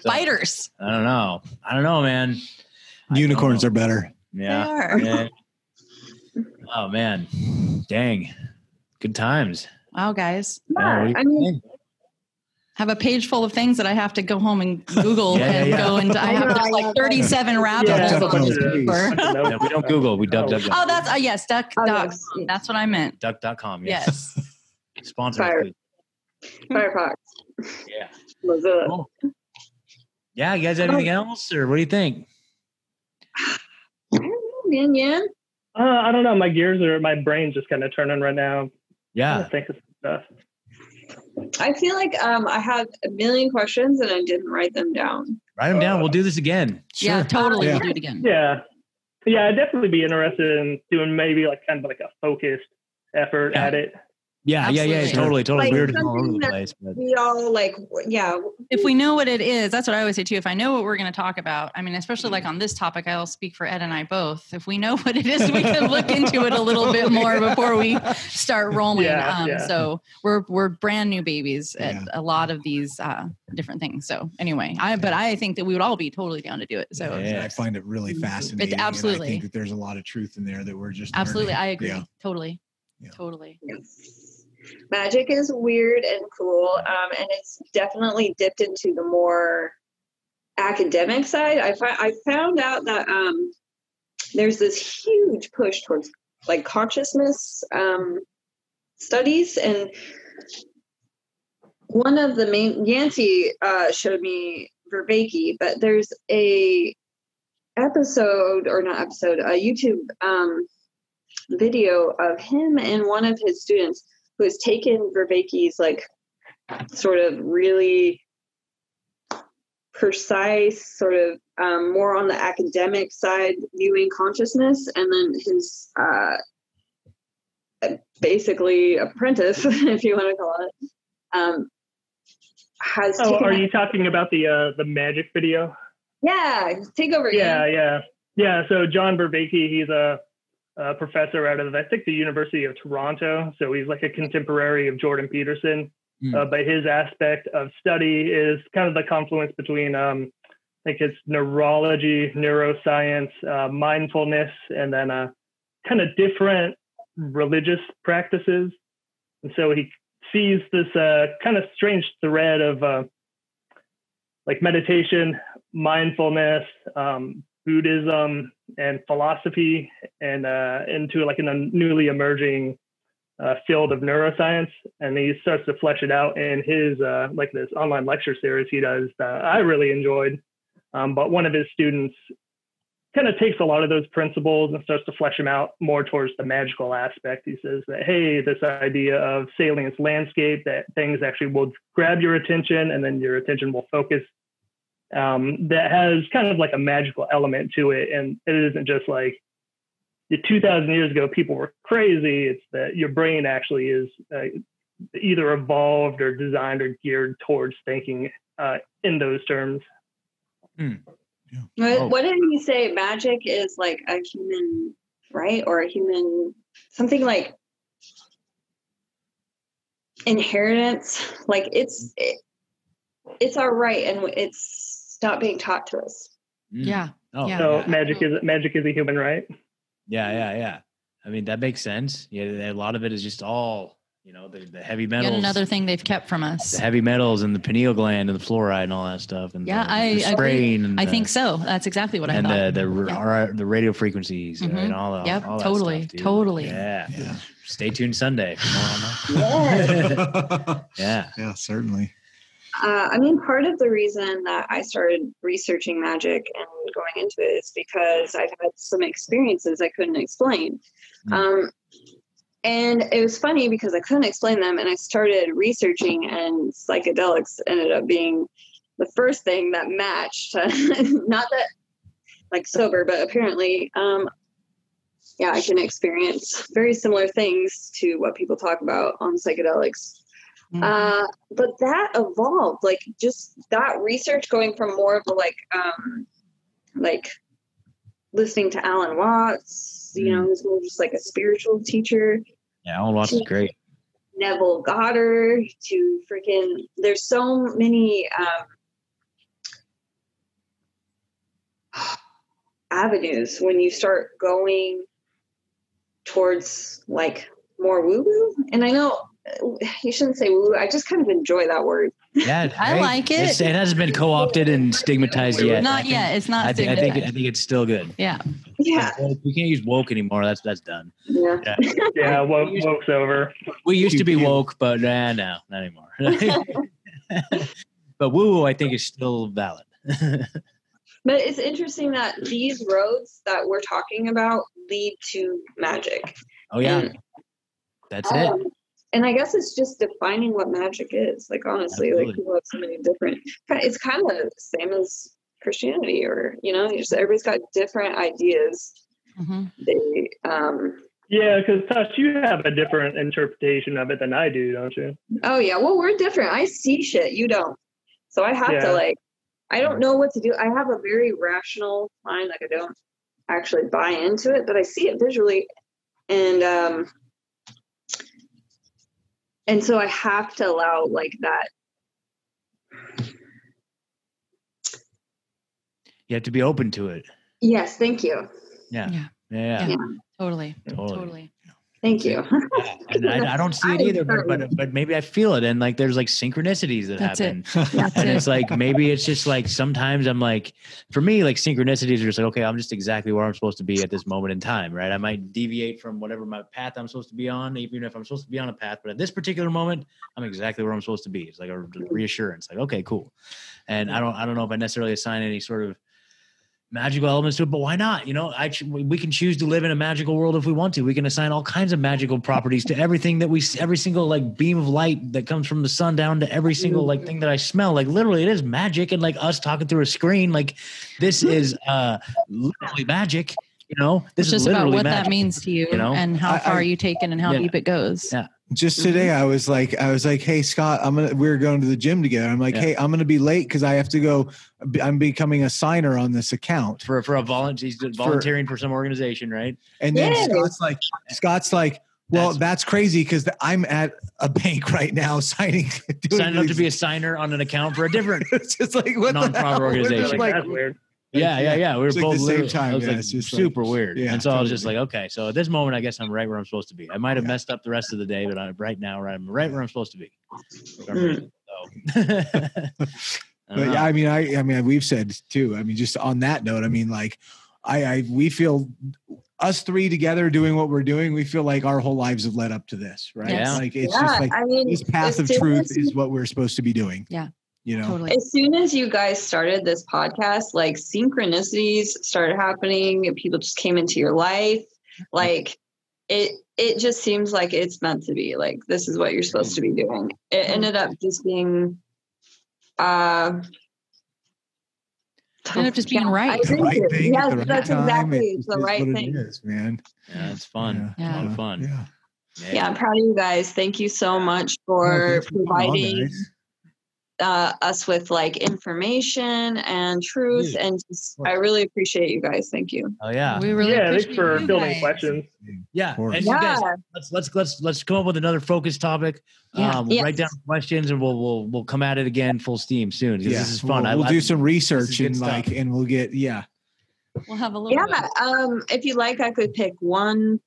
spiders. I don't know. I don't know, man. I Unicorns are better. They Yeah. are. yeah. Oh man. Dang. Good times. Wow, guys. Yeah, what do you I mean. Have a page full of things that I have to go home and Google Yeah, yeah, and yeah. go and I have there's like 37 rabbit holes on this paper. Yeah, we don't Google. We duck duck Oh, that's uh, yes, duck. Oh, duck. yes. That's what I meant. duck.com. Yes. Yes. Sponsor. Fire. Firefox. Yeah. Mozilla. Cool. Yeah. You guys have anything else or what do you think? I don't know, man. Yeah. Uh, I don't know. My gears are, my brain's just kind of turning right now. I Yeah. think of stuff. I feel like um, I had a million questions and I didn't write them down. Write them down. We'll do this again. Yeah, totally. Yeah. We'll do it again. Yeah. Yeah, I'd definitely be interested in doing maybe like kind of like a focused effort Yeah. at it. Yeah. Yeah. Yeah. Absolutely. Totally. Totally. Like we were all over the place. But We all like, yeah. If we know what it is, that's what I always say too. If I know what we're going to talk about, I mean, especially like on this topic, I'll speak for Ed and I both. If we know what it is, we can look into it a little bit more before we start rolling. Yeah, um, yeah. So we're we're brand new babies at Yeah. a lot of these uh, different things. So anyway, I but I think that we would all be totally down to do it. So Yeah. I find it really fascinating. and absolutely. I think that there's a lot of truth in there that we're just absolutely, learning. I agree. Yeah. Totally, Yeah. Magic is weird and cool. Um, and it's definitely dipped into the more academic side. I, fi- I found out that um, there's this huge push towards like consciousness um, studies. And one of the main, Yancey uh, showed me Vervaeke, but there's a episode or not episode, a YouTube um, video of him and one of his students who has taken Vervaeke's like sort of really precise, sort of um, more on the academic side, viewing consciousness, and then his uh, basically apprentice, if you want to call it, um, has Oh, are that- you talking about the uh, the magic video? yeah take over Yeah, yeah, yeah. So John Vervaeke, he's a, a professor out of I think the University of Toronto. So he's like a contemporary of Jordan Peterson. Hmm. Uh, but his aspect of study is kind of the confluence between um, I think it's neurology, neuroscience, uh, mindfulness, and then uh, kind of different religious practices. And so he sees this uh, kind of strange thread of uh, like meditation, mindfulness, um, Buddhism, and philosophy, and uh, into like in a newly emerging uh, field of neuroscience. And he starts to flesh it out in his uh, like this online lecture series he does that I really enjoyed. Um, but one of his students kind of takes a lot of those principles and starts to flesh them out more towards the magical aspect. He says that, hey, this idea of salience landscape, that things actually will grab your attention and then your attention will focus. Um, that has kind of like a magical element to it. And it isn't just like the 2000 years ago, people were crazy. It's that your brain actually is uh, either evolved or designed or geared towards thinking uh, in those terms. What, Oh. what did he say? Magic is like a human right or a human something like inheritance. Like it's it, it's our right, and it's not being taught to us. Mm. Yeah, Oh, Yeah. So yeah. magic is magic is a human right. yeah, yeah, yeah. I mean, that makes sense. Yeah, a lot of it is just all you know the, the heavy metals. Yet another thing they've kept from us. the heavy metals and the pineal gland and the fluoride and all that stuff. And Yeah, the, I the agree. spraying and I the- think so. That's exactly what I and thought. the the, Yeah. r- the radio frequencies Mhm. and all, the, Yep, all that totally, stuff, dude. totally. Yeah. Yeah. Stay tuned Sunday. for more on that. Yeah. yeah. yeah, certainly. Uh, I mean, part of the reason that I started researching magic and going into it is because I've had some experiences I couldn't explain. Mm. Um, and it was funny because I couldn't explain them, and I started researching, and psychedelics ended up being the first thing that matched. Not that like sober, but apparently, um, yeah, I can experience very similar things to what people talk about on psychedelics. Mhm. Uh, but that evolved, like just that research going from more of a like, um, like listening to Alan Watts, you know, who's more just like a spiritual teacher. Yeah. Alan Watts is great. Neville Goddard to freaking, there's so many, um, avenues when you start going towards like more woo woo. And I know you shouldn't say woo. I just kind of enjoy that word. Yeah. I like it. It's, it hasn't been co-opted and stigmatized yet. Not think- yet. It's not. I, think I think I think it's still good. yeah. Yeah. We can't use woke anymore. That's that's done. Yeah. Yeah, woke, woke's over. We used to be Pew, pew. woke, but nah, no, not anymore. but woo woo, I think is still valid. But it's interesting that these roads that we're talking about lead to magic. oh yeah, And, that's it. Um, and I guess it's just defining what magic is. Like honestly, like people have so many different. It's kind of the same as Christianity, or you know, just everybody's got different ideas. hmm They, um, Yeah, because Tosh, you have a different interpretation of it than I do, don't you? oh yeah, well we're different. I see shit, you don't. So I have Yeah. to like, I don't know what to do. I have a very rational mind. Like I don't actually buy into it, but I see it visually, and um, and so I have to allow like that You have to be open to it. Yes, thank you. Yeah, Yeah. yeah, Yeah. Totally. Totally. Totally. Thank you. And I, I don't see it either, but, but but maybe I feel it, and like there's like synchronicities that That's happen. That's and it. it's like maybe it's just like sometimes I'm like, for me, like synchronicities are just like, okay, I'm just exactly where I'm supposed to be at this moment in time, right? I might deviate from whatever my path I'm supposed to be on, even if I'm supposed to be on a path, but at this particular moment, I'm exactly where I'm supposed to be. It's like a reassurance, like, okay, cool. And I don't, I don't know if I necessarily assign any sort of magical elements to it, but why not? You know, I ch- we can choose to live in a magical world if we want to. We can assign all kinds of magical properties to everything that we, every single like beam of light that comes from the sun down to every single like thing that I smell. Like literally, it is magic, and like us talking through a screen, like this is uh literally magic. You know, this It's is just about what magic. that means to you, you know? and how I- far I- you take it and how Yeah. deep it goes. Yeah. Just mm-hmm. today, I was like, I was like, hey Scott, I'm gonna. we are going to the gym together. I'm like, Yeah. hey, I'm gonna be late because I have to go. I'm becoming a signer on this account. for for a volunteer, he's volunteering for some organization, right? And then Yes. Scott's like, Scott's like, well, That's- that's, crazy because I'm at a bank right now signing. Signing up to be a signer on an account for a different. it's just like what the nonprofit hell? Organization. just Like, like, that's weird. Yeah, yeah, yeah. We were It's like both the same time, I was yeah, like it's just like- super weird. Yeah, and so I was just like, okay, so at this moment, I guess I'm right where I'm supposed to be. I might have Yeah. messed up the rest of the day, but I'm right now, right, I'm right where I'm supposed to be. Mm. So, I but know. yeah, I mean, I, I mean, we've said too. I mean, just on that note, I mean, like, I, I, we feel us three together doing what we're doing. We feel like our whole lives have led up to this, right? Yes. Like it's yeah, just like I mean, this path of truth is what we're supposed to be doing. Yeah. You know. Totally. as soon as you guys started this podcast, like synchronicities started happening, people just came into your life. Like it, it just seems like it's meant to be. Like this is what you're supposed to be doing. It ended up just being, uh, Ended up just being right. I The right thing Yes, the right that's time. exactly it's the right thing. It is, man. yeah, it's fun. Yeah. A lot of fun. Yeah. Yeah, I'm proud of you guys. Thank you so much for thanks for coming on, providing guys. Uh, us with like information and truth, Yeah. and just I really appreciate you guys. Thank you. Oh yeah, We really yeah, thanks for you building guys. questions. yeah. Of course. And you guys, Yeah, let's let's let's let's come up with another focus topic. Yeah. Um, Yes. Write down questions, and we'll we'll we'll come at it again full steam soon. Yeah. This is fun. We'll, we'll I- do some research is good and like, stuff. and we'll get yeah. We'll have a little. Yeah. bit. Um, if you like, I could pick one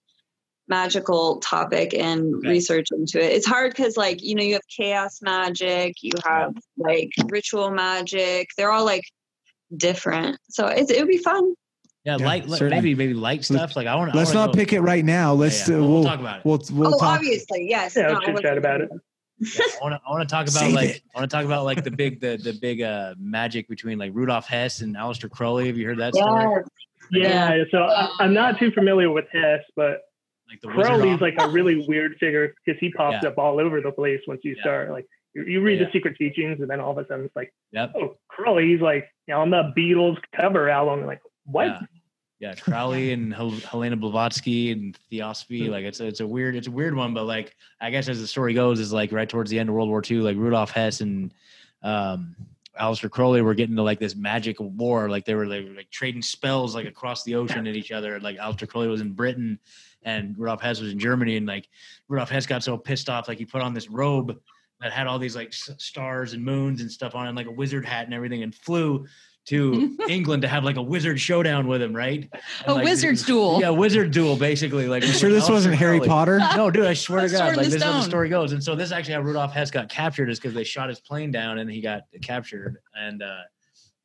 magical topic and Okay. research into it. It's hard because, like, you know, you have chaos magic, you have like ritual magic. They're all like different, so it's, it would be fun. Yeah, Yeah, light, certainly. maybe maybe light stuff. Like I want. To let's not pick it right now. Let's Yeah, yeah. uh, We'll we'll talk about it. We'll we'll oh, talk. obviously, yes. Yeah, No, let's I chat about it. thinking I want to. I want to talk about Save like. it. I want to talk about like the big the the big uh magic between like Rudolph Hess and Aleister Crowley. Have you heard that story? Yes. Yeah, so I, I'm not too familiar with Hess, but Like the Crowley's like a really weird figure because he pops Yeah. up all over the place once you Yeah. start. Like you, you read Yeah. the secret teachings, and then all of a sudden it's like, Yep. oh, Crowley's like you know, on the Beatles cover album. Like what? Yeah. Crowley and Hel- Helena Blavatsky and Theosophy. Like it's a, it's a weird it's a weird one, but like I guess as the story goes, is like right towards the end of World War II, like Rudolph Hess and um Aleister Crowley were getting to like this magic war. Like they were like, like trading spells like across the ocean at each other. Like Aleister Crowley was in Britain and Rudolf Hess was in Germany. And like Rudolf Hess got so pissed off, like he put on this robe that had all these like s- stars and moons and stuff on it, and like a wizard hat and everything, and flew to England to have like a wizard showdown with him, right? And, A like, wizard's duel. Yeah, wizard duel, basically. Like, You sure this wasn't Harry Crowley. Potter? No, dude, I swear to God, like the this is how the story goes. And so this is actually how Rudolf Hess got captured is because they shot his plane down and he got captured. And uh,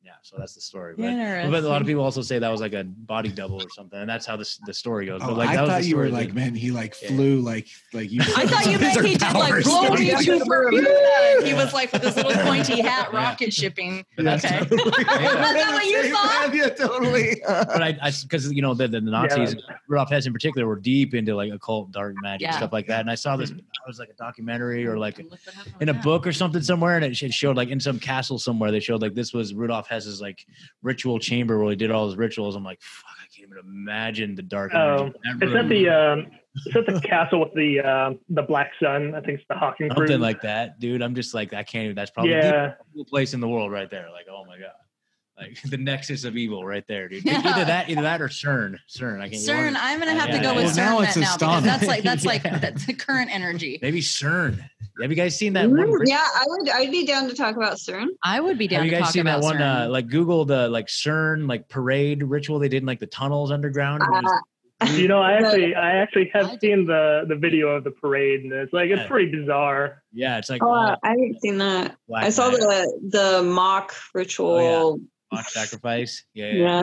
yeah, so that's the story. But, but a lot of people also say that was like a body double or something, and that's how this the story goes. Oh, but like I that was thought the you were like, man, he like Yeah. flew like like you. I thought you meant he Wizard did like powers. blow me to Bermuda. He was like with this little pointy hat, rocket shipping. But that's Okay. totally- Is that what you thought? Yeah, totally. but I, because you know the, the, the Nazis, Rudolph Hess in particular, were deep into like occult, dark magic, Yeah. stuff like that. And I saw this, mm-hmm. it was like a documentary or like Look what happened in a book or something somewhere, and it showed like in some castle somewhere, they showed like this was Rudolph his like ritual chamber where he did all his rituals. I'm like, fuck, I can't even imagine the dark. Oh, in that Is that the um, is that the castle with the um, the black sun? I think it's the Hawking something Cruise. like that, dude? I'm just like, I can't even. That's probably the yeah, cool place in the world right there. Like, oh my god. Like the nexus of evil, right there, dude. Yeah. Either that, either that, or CERN. CERN. I can't. CERN, want- I'm gonna have Yeah, to go yeah, with yeah. Well, now CERN it's now because that's like that's like that's the current energy. Maybe CERN. Have you guys seen that one? Mm, yeah, I would. I'd be down to talk about CERN. I would be down Have you to guys talk seen that about one? Uh, like Google the like CERN like parade ritual they did in like the tunnels underground. Uh, you know, I actually I actually have did- seen the the video of the parade, and it's like it's Yeah. pretty bizarre. yeah, it's like oh, all I haven't seen that. black I saw magic, the the mock ritual. Mock sacrifice. Yeah, yeah, Yeah.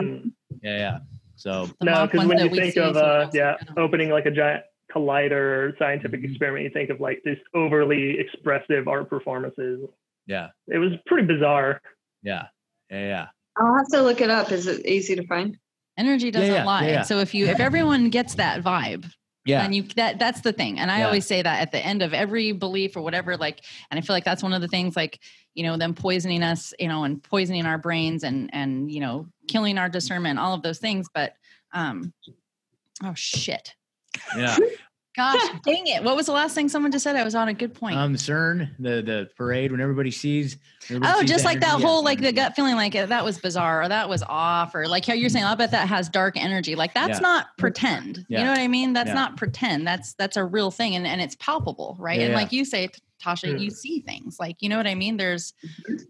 Yeah, yeah. So The no, because when you think of from uh, yeah, I don't- opening like a giant collider or scientific Mhm. experiment, you think of like this overly expressive art performances. yeah, It was pretty bizarre. yeah, yeah, yeah. I'll have to look it up. Is it easy to find? energy doesn't yeah, lie. yeah, yeah. So if you if everyone gets that vibe, Yeah, and you that that's the thing and i Yeah. always say that at the end of every belief or whatever like and i feel like that's one of the things like you know them poisoning us you know and poisoning our brains and and you know killing our discernment all of those things but um oh shit yeah. gosh dang it what was the last thing someone just said i was on a good point Um, CERN, the the parade when everybody sees. everybody Oh, sees just the like that energy, yeah, whole like the gut feeling like uh, that was bizarre or that was off or like how you're saying I bet that has dark energy. Like that's Yeah. not pretend. Yeah. You know what I mean? That's Yeah. not pretend. That's that's a real thing and and it's palpable, right? Yeah, and yeah. like you say Tasha, Mm. you see things. Like you know what I mean? There's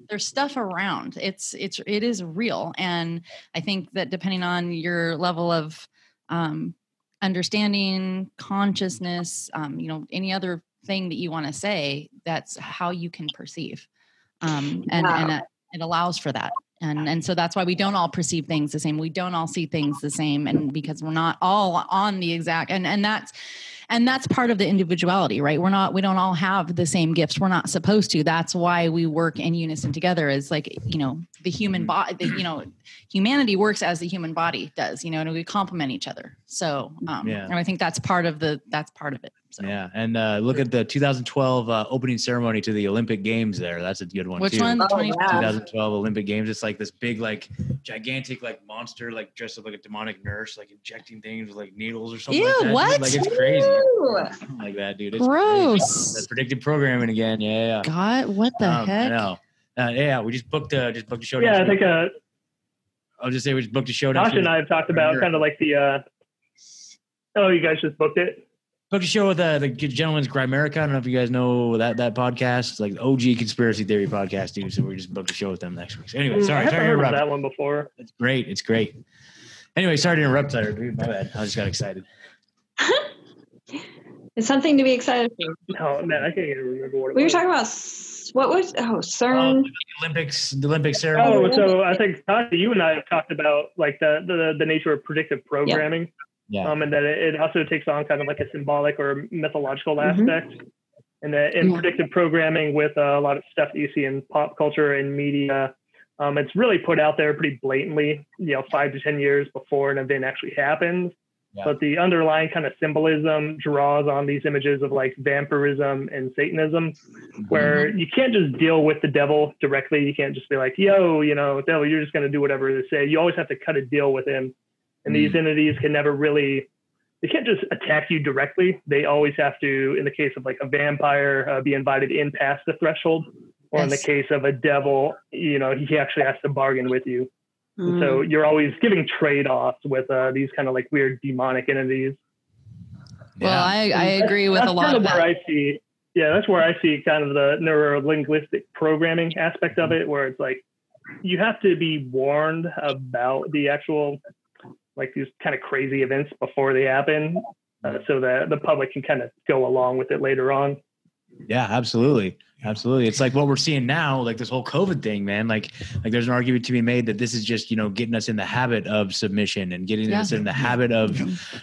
there's stuff around. It's it's it is real and I think that depending on your level of um understanding, consciousness, um, you know, any other thing that you want to say, that's how you can perceive. Um, and and Wow. it, it allows for that. And and so that's why we don't all perceive things the same. We don't all see things the same, and because we're not all on the exact and and that's and that's part of the individuality right we're not we don't all have the same gifts we're not supposed to that's why we work in unison together is like you know the human body you know humanity works as the human body does you know and we complement each other so um Yeah. and i think that's part of the that's part of it so Yeah, and uh, look at the 2012 uh, opening ceremony to the Olympic Games. There, that's a good one which too. one Oh, 20 wow. 2012 Olympic Games. It's like this big, like gigantic, like monster, like dressed up like a demonic nurse, like injecting things with like needles or something. Ew, like that. dude. what? Like it's crazy. Like that, dude. It's Gross. Crazy. That's predictive programming again. Yeah, yeah. god what the Um, I heck know. Uh, yeah, we just booked uh, just booked a show. Yeah, I think uh, I'll just say we just booked a show. next Josh and. I have talked about kind of like the. Uh, oh, you guys just booked it. booked a show with uh, the gentleman's Grimerica. I don't know if you guys know that that podcast. It's like OG conspiracy theory podcast, dude. So we just booked a show with them next week. So anyway, Mm, I sorry, sorry to heard of interrupt. that one before. It's great. It's great. Anyway, sorry to interrupt there. dude. My bad. I just got excited. It's something to be excited for. No, man, I can't even remember what it We were talking about s- what was oh Oh, CERN. the Olympics, the Olympic ceremony. Oh, so I think Tasha, you and I have talked about like the the, the nature of predictive programming, yeah. um, and that it, it also takes on kind of like a symbolic or mythological Mhm. aspect. And that in Yeah. predictive programming, with uh, a lot of stuff that you see in pop culture and media, um, it's really put out there pretty blatantly. You know, five to ten years before an event actually happens. Yeah. But the underlying kind of symbolism draws on these images of like vampirism and Satanism, where you can't just deal with the devil directly. You can't just be like, yo, you know, devil, you're just going to do whatever they say. You always have to cut a deal with him. And these entities can never really, they can't just attack you directly. They always have to, in the case of like a vampire, uh, be invited in past the threshold. Or in the case of a devil, you know, he actually has to bargain with you. Mm. So you're always giving trade offs with uh, these kind of like weird demonic entities. Well, Yeah. I, I agree with that's a lot kind of of where that. I see. Yeah, that's where I see kind of the neuro linguistic programming aspect of it, where it's like you have to be warned about the actual like these kind of crazy events before they happen, uh, so that the public can kind of go along with it later on. Yeah, absolutely. Absolutely. It's like what we're seeing now, like this whole COVID thing, man. Like, like there's an argument to be made that this is just, you know, getting us in the habit of submission and getting Yeah. us in the habit of,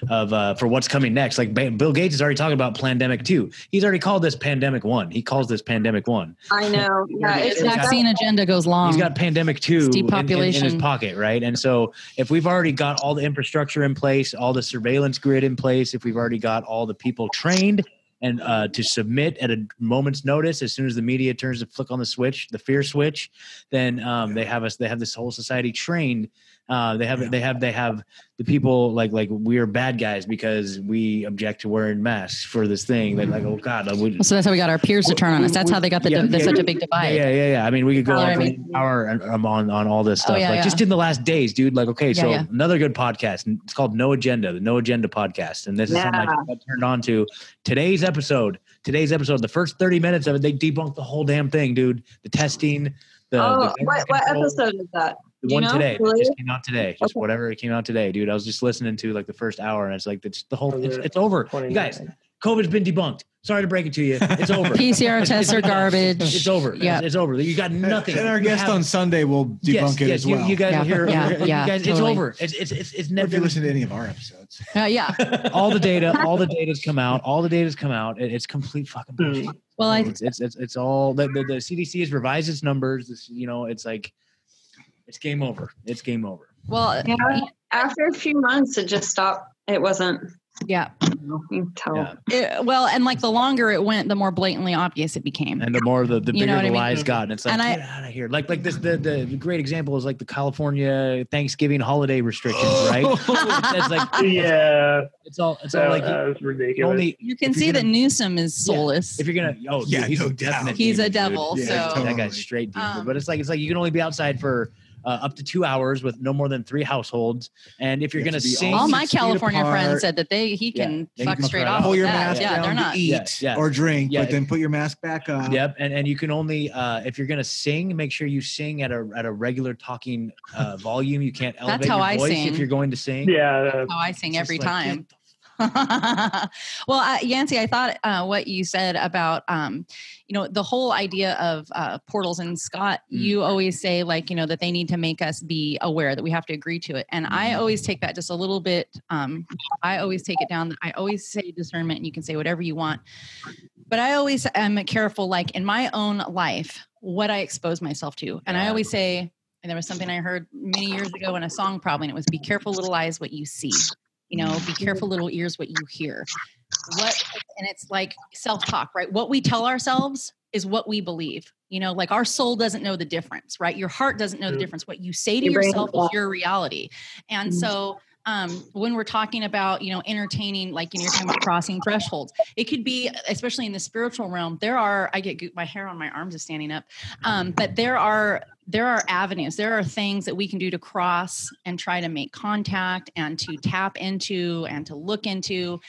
of, uh, for what's coming next. Like Bill Gates is already talking about pandemic two. He's already called this pandemic one. He calls this pandemic one. I know. Yeah, His it's vaccine agenda goes long. He's got pandemic two in- in- in, his pocket, right? And so if we've already got all the infrastructure in place, all the surveillance grid in place, if we've already got all the people trained and uh, to submit at a moment's notice as soon as the media turns to flick on the switch, the fear switch, then um, they have us. They have this whole society trained. Uh, they have they have they have the people like like we're bad guys because we object to wearing masks for this thing. They're like, oh God, I would, so that's how we got our peers to turn on us. That's how they got the Yeah, there's yeah. such a big divide. yeah, yeah, yeah. I mean, we could go Follow on for me. an hour and- um, on on all this Oh, stuff. yeah, like yeah. just in the last days, dude. Like, okay, so yeah. another good podcast. It's called No Agenda, the No Agenda podcast, and this is something I Yeah. got turned on to. Today's episode, today's episode, the first thirty minutes of it, they debunked the whole damn thing, dude. The testing, the, oh, the what, what episode is that? The one know? today, Really? it just came out today. Just Okay. whatever it came out today, dude. I was just listening to like the first hour, and it's like it's the whole. It's, it's over, you guys. COVID's been debunked. Sorry to break it to you. It's over. PCR It's- tests are garbage. It's over. Yeah. It's, it's over. You got nothing. And our You guest have- on Sunday will debunk yes, it yes, as well. You, guys Yeah, are here. yeah, you yeah, guys, it's over. It's it's it's, it's never if you listen to any of our episodes. Uh, yeah. all the data. All the data's come out. All the data's come out. It, it's complete fucking bullshit. Well, I it's, it's it's it's all the, the the CDC has revised its numbers. This, you know, it's like it's game over. It's game over. well Yeah. After a few months, it just stopped. It wasn't. yeah. You know, you can tell. Yeah. It- well, and like the longer it went, the more blatantly obvious it became. And the more the, the You bigger know the I mean? lies got, and it's like And I- get out of here. Like like this the, the the great example is like the California Thanksgiving holiday restrictions, right? It's like Yeah, it's all it's all that, like that was you ridiculous. only you can see that gonna- Newsom is soulless. if you're gonna oh Yeah, yeah he's no a doubt. definite He's a demon, dude. devil, Yeah, so totally. that guy's straight demon. Um, but it's like it's like you can only be outside for uh, up to two hours with no more than three households. And if you're You gonna sing, all my California apart. friends said that they he can they fuck can straight off. Pull your that. mask Yeah, down they're to not. eat Yeah, yeah. or drink, Yeah. but then put your mask back up. Yep, and and you can only uh, if you're gonna sing, make sure you sing at a at a regular talking uh, volume. You can't elevate That's how your I voice sing. if you're going to sing. yeah, uh, How I sing every like, time. well, uh, Yancey, I thought uh, what you said about, um, you know, the whole idea of uh, portals and Scott, Mm. you always say like, you know, that they need to make us be aware that we have to agree to it. And I Mhm. always take that just a little bit. Um, I always take it down. I always say discernment and you can say whatever you want. But I always am careful, like in my own life, what I expose myself to. And I always say, and there was something I heard many years ago in a song probably, and it was be careful little eyes what you see you know be careful little ears what you hear. What and it's like self-talk right? What we tell ourselves is what we believe you know? Like our soul doesn't know the difference right? Your heart doesn't know the Mm. difference. What you say to Your yourself is your reality. And Mm. so um, when we're talking about you know entertaining like you know you're talking about crossing thresholds it could be especially in the spiritual realm there are i get my hair on my arms is standing up um, but there are there are avenues. There are things that we can do to cross and try to make contact and to tap into and to look into.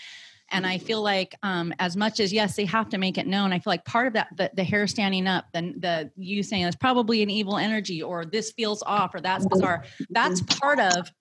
And i feel like um, as much as yes they have to make it known i feel like part of that the, the hair standing up the, the you saying it's probably an evil energy or this feels off or that's bizarre that's part of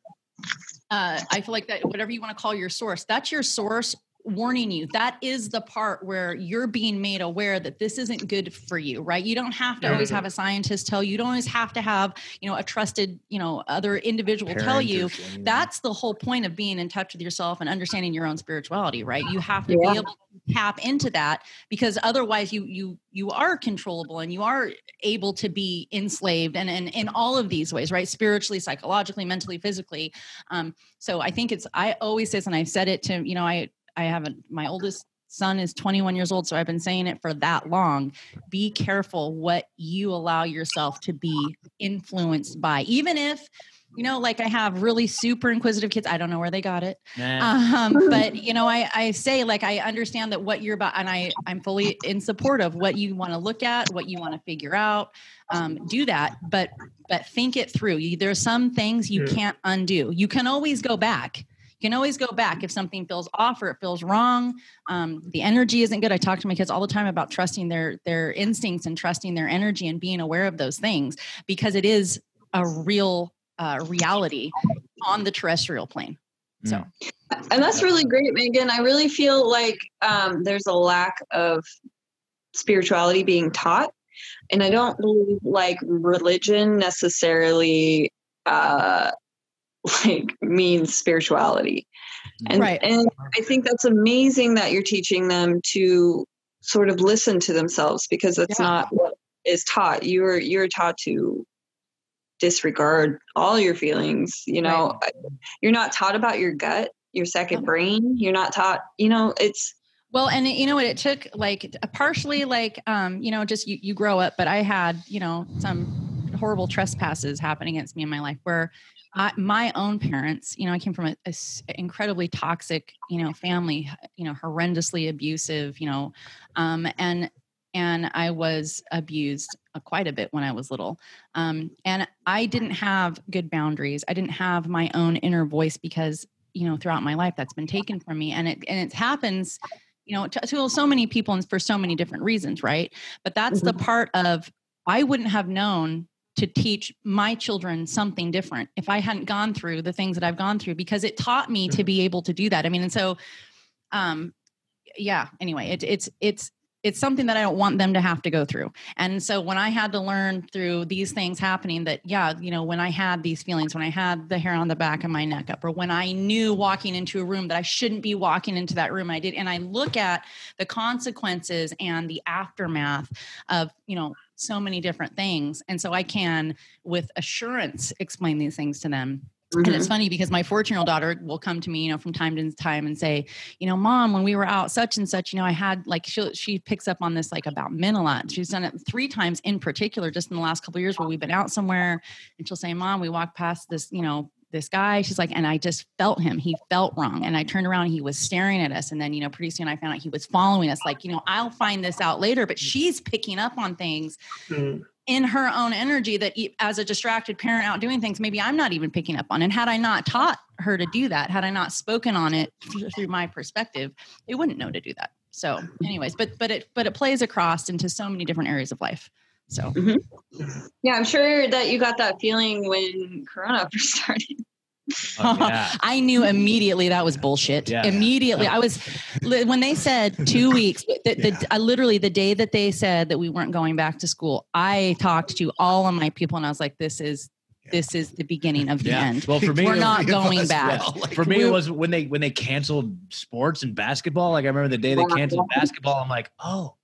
uh, I feel like that whatever you want to call your source, that's your source warning you. That is the part where you're being made aware that this isn't good for you right? You don't have to always have a scientist tell you. You don't always have to have you know a trusted you know other individual Parent tell you that's the whole point of being in touch with yourself and understanding your own spirituality right? You have to Yeah. be able to tap into that because otherwise you you you are controllable and you are able to be enslaved and and in all of these ways right? Spiritually psychologically mentally physically. Um so i think it's i always say this and i've said it to you know i i haven't my oldest son is 21 years old so i've been saying it for that long. Be careful what you allow yourself to be influenced by even if you know like i have really super inquisitive kids i don't know where they got it. Nah. um, but you know I, I say like i understand that what you're about and i i'm fully in support of what you want to look at what you want to figure out um, do that but but think it through. You, there's some things you Yeah. can't undo. You can always go back. you can always go back. If something feels off or it feels wrong um, the energy isn't good. I talk to my kids all the time about trusting their their instincts and trusting their energy and being aware of those things because it is a real uh, reality on the terrestrial plane. So. And that's really great megan. I really feel like um, there's a lack of spirituality being taught. And i don't believe like religion necessarily uh like means spirituality and Right. and i think that's amazing that you're teaching them to sort of listen to themselves because that's Yeah. not what is taught you're you're taught to disregard all your feelings you know you're not taught about your gut your second brain you're not taught you know it's Well, and it- you know what? It took like partially like, um, you know, just you, you grow up, but I had, you know, some horrible trespasses happen against me in my life where I, my own parents, you know, I came from an incredibly toxic, you know, family, you know, horrendously abusive, you know, um, and, and I was abused uh, quite a bit when I was little. Um, and I didn't have good boundaries. I didn't have my own inner voice because, you know, throughout my life that's been taken from me. And it, and it happens, you know, to, to so many people and for so many different reasons, right? But that's the part of I wouldn't have known to teach my children something different if I hadn't gone through the things that I've gone through because it taught me to be able to do that. I mean, and so, um, yeah. Anyway, it, it's it's it's something that I don't want them to have to go through. And so when I had to learn through these things happening that, yeah, you know, when I had these feelings, when I had the hair on the back of my neck up, or when I knew walking into a room that I shouldn't be walking into that room, I did. And I look at the consequences and the aftermath of, you know, so many different things. And so I can, with assurance, explain these things to them and Mm-hmm. it's funny because my 14 year old daughter will come to me, you know, from time to time and say, you know, mom, when we were out such and such, you know, I had like, she she picks up on this like about men a lot. She's done it three times in particular, just in the last couple of years where we've been out somewhere and she'll say, mom, we walked past this, you know, this guy. She's like, and I just felt him. He felt wrong. And I turned around he was staring at us. And then, you know, pretty soon I found out he was following us. Like, you know, I'll find this out later, but she's picking up on things Mm. in her own energy that as a distracted parent out doing things maybe i'm not even picking up on and had i not taught her to do that had i not spoken on it through my perspective they wouldn't know to do that so anyways but but it but it plays across into so many different areas of life so mm-hmm. yeah i'm sure that you got that feeling when corona first started Oh, yeah. I knew immediately that was bullshit. Yeah. Immediately, I was when they said two weeks. The, the, I literally the day that they said that we weren't going back to school, I talked to all of my people and I was like, "This is this is the beginning of the Yeah. end." Well, for me, We're not going back. well, like, for me, it was when they when they canceled sports and basketball. Like I remember the day they canceled basketball. I'm like, oh,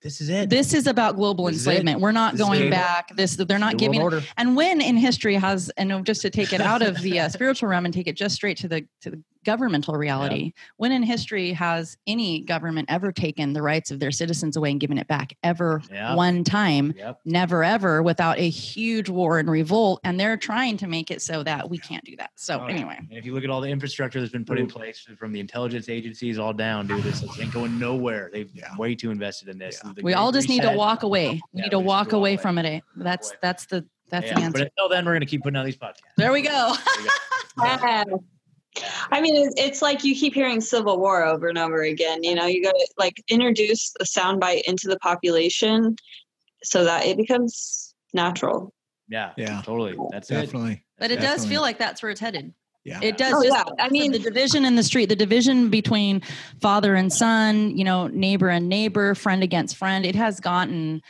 this is it. This is about global This enslavement. We're not This going back. This they're not New giving. Order. And when in history has and just to take it out of the uh, spiritual realm and take it just straight to the to the governmental reality, when in history has any government ever taken the rights of their citizens away and given it back ever Yeah. one time? Yep. Never ever without a huge war and revolt. And they're trying to make it so that we can't do that. So Oh, anyway. And if you look at all the infrastructure that's been put in place from the intelligence agencies all down, dude, this ain't going nowhere. They've Yeah. way too invested in this. Yeah. The We all just need to walk away. We Yeah, need to we walk need to walk away away. from it. Eh? That's that's the that's Yeah, the answer. But until then, we're gonna keep putting out these podcasts. There we go. There you go. Yeah. I mean, it's, it's like you keep hearing Civil War over and over again. You know, you got to like introduce the soundbite into the population so that it becomes natural. Yeah, Yeah. totally. That's it. Definitely. But it does feel like that's where it's headed. Yeah. It does. Oh, just, yeah. I mean- the division in the street, the division between father and son, you know, neighbor and neighbor, friend against friend. It has gotten